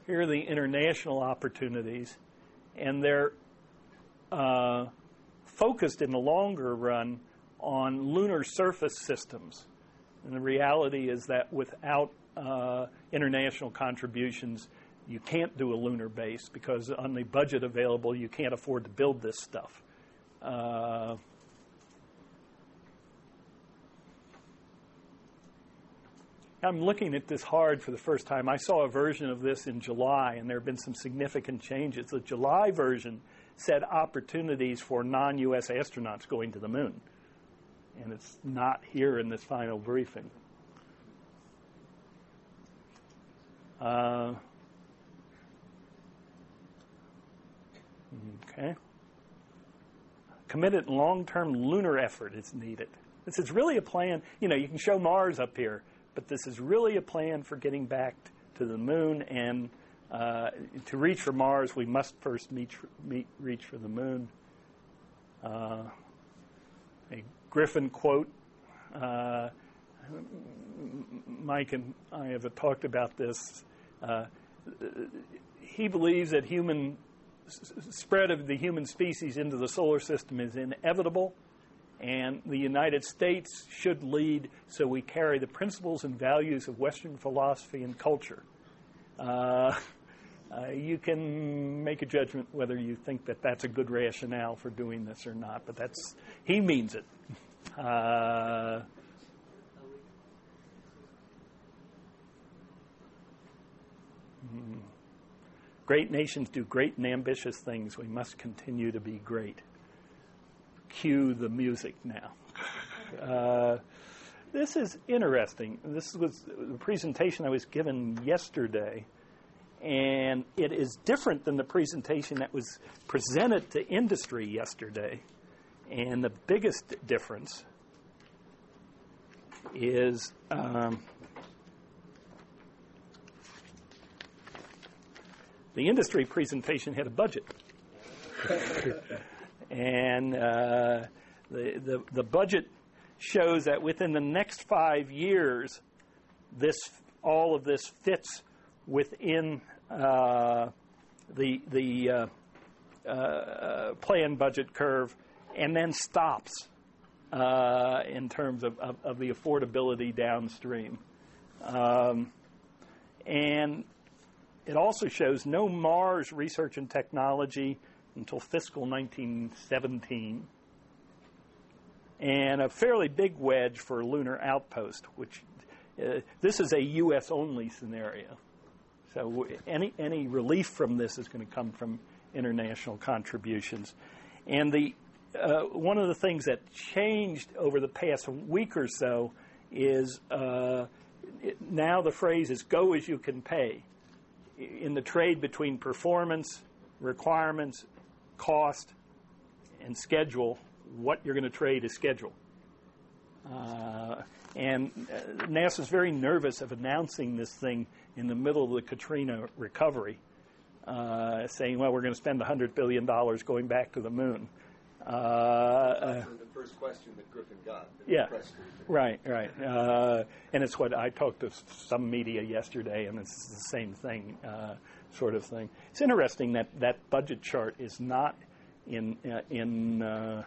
Here are the international opportunities, and they're uh, focused in the longer run on lunar surface systems. And the reality is that without uh, international contributions, you can't do a lunar base because on the budget available, you can't afford to build this stuff. Uh, I'm looking at this hard for the first time. I saw a version of this in July, and there have been some significant changes. The July version said opportunities for non US astronauts going to the moon, and it's not here in this final briefing. Uh, okay. Committed long term lunar effort is needed. This is really a plan. You know, you can show Mars up here but this is really a plan for getting back to the moon. And uh, to reach for Mars, we must first meet, meet, reach for the moon. Uh, a Griffin quote. Uh, Mike and I have talked about this. Uh, he believes that human spread of the human species into the solar system is inevitable and the United States should lead so we carry the principles and values of Western philosophy and culture. Uh, uh, you can make a judgment whether you think that that's a good rationale for doing this or not, but that's he means it. Uh, hmm. Great nations do great and ambitious things. We must continue to be great cue the music now. Uh, this is interesting. This was the presentation I was given yesterday, and it is different than the presentation that was presented to industry yesterday. And the biggest difference is um, the industry presentation had a budget. And uh, the, the, the budget shows that within the next five years, this all of this fits within uh, the the uh, uh, planned budget curve, and then stops uh, in terms of, of, of, the affordability downstream. Um, and it also shows no Mars research and technology until fiscal 1917, and a fairly big wedge for Lunar Outpost, which uh, this is a U.S. only scenario. So any any relief from this is going to come from international contributions, and the uh, one of the things that changed over the past week or so is uh, it, now the phrase is "go as you can pay." In the trade between performance requirements cost, and schedule what you're going to trade is schedule. Uh, and uh, NASA is very nervous of announcing this thing in the middle of the Katrina recovery, uh, saying, well, we're going to spend $100 billion going back to the moon. Uh, That's the first question that Griffin got. Yeah, right, right. Uh, and it's what I talked to some media yesterday, and it's the same thing. Sort of thing. It's interesting that that budget chart is not in uh, in uh,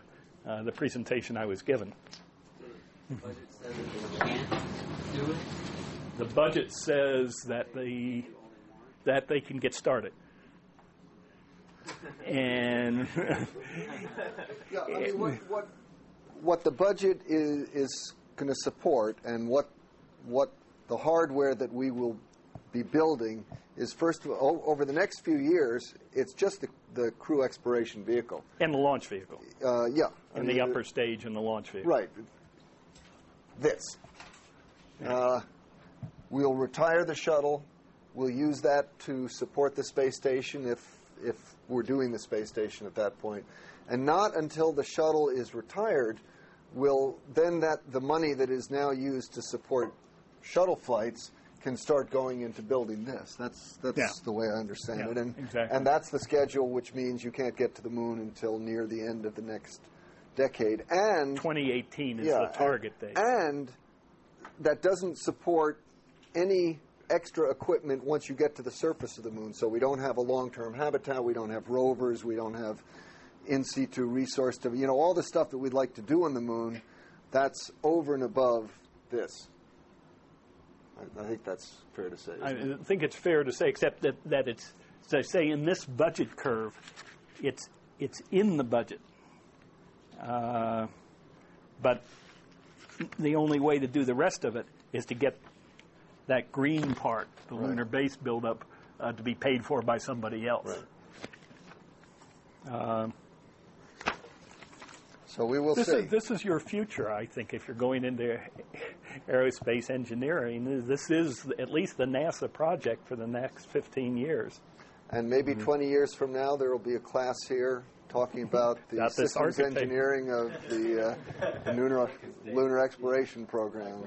uh, the presentation I was given. The budget says that they that they can get started. And yeah, I mean, what, what, what the budget is, is going to support, and what what the hardware that we will be building is first of all, over the next few years, it's just the, the crew exploration vehicle. And the launch vehicle. Uh, yeah. I And mean, the upper stage and the launch vehicle. Right. This. Uh, we'll retire the shuttle. We'll use that to support the space station if if we're doing the space station at that point. And not until the shuttle is retired will then that the money that is now used to support shuttle flights can start going into building this. That's that's Yeah. the way I understand Yeah, it. And exactly. and that's the schedule, which means you can't get to the moon until near the end of the next decade. And 2018 is yeah, the target date. And that doesn't support any extra equipment once you get to the surface of the moon. So we don't have a long-term habitat. We don't have rovers. We don't have in situ resource to you know all the stuff that we'd like to do on the moon. That's over and above this. I, I think that's fair to say. I it? think it's fair to say, except that, that it's, as I say, in this budget curve, it's, it's in the budget. Uh, but the only way to do the rest of it is to get that green part, the lunar base buildup, uh, to be paid for by somebody else. Um, so we will this see. is this is your future, I think. If you're going into aerospace engineering, this is at least the NASA project for the next 15 years. And maybe Mm-hmm. 20 years from now, there will be a class here talking about the systems architect- engineering of the, uh, the lunar, lunar exploration program.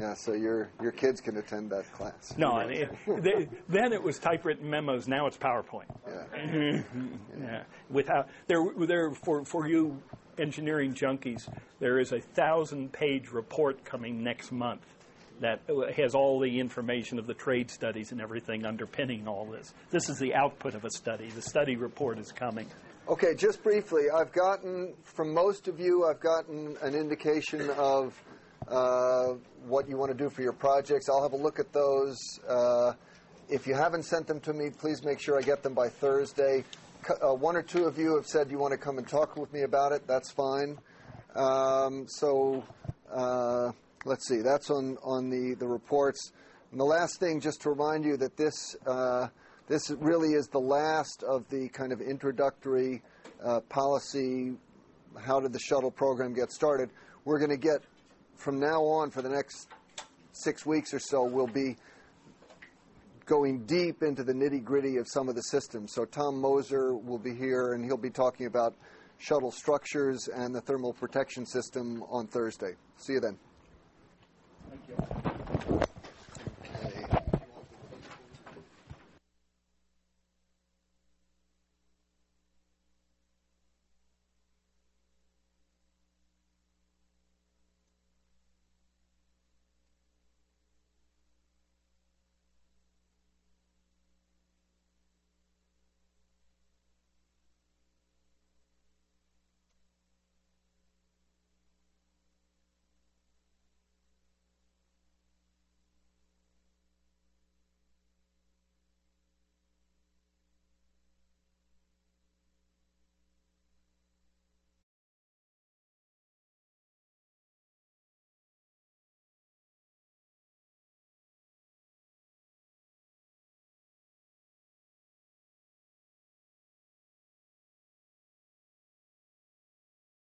Yeah, so your your kids can attend that class. No, and it, they, then it was typewritten memos. Now it's PowerPoint. Mm-hmm. Yeah. Yeah, without there, there for for you engineering junkies, there is a thousand-page report coming next month that has all the information of the trade studies and everything underpinning all this. This is the output of a study. The study report is coming. Okay, just briefly, I've gotten from most of you, I've gotten an indication of uh, what you want to do for your projects. I'll have a look at those. Uh, if you haven't sent them to me, please make sure I get them by Thursday. Uh, one or two of you have said you want to come and talk with me about it. That's fine. Um, so uh, let's see. That's on on the the reports. And the last thing, just to remind you that this uh, this really is the last of the kind of introductory policy. How did the shuttle program get started? We're going to get from now on for the next six weeks or so. We'll be going deep into the nitty gritty of some of the systems. So Tom Moser will be here, and he'll be talking about shuttle structures and the thermal protection system on Thursday. See you then.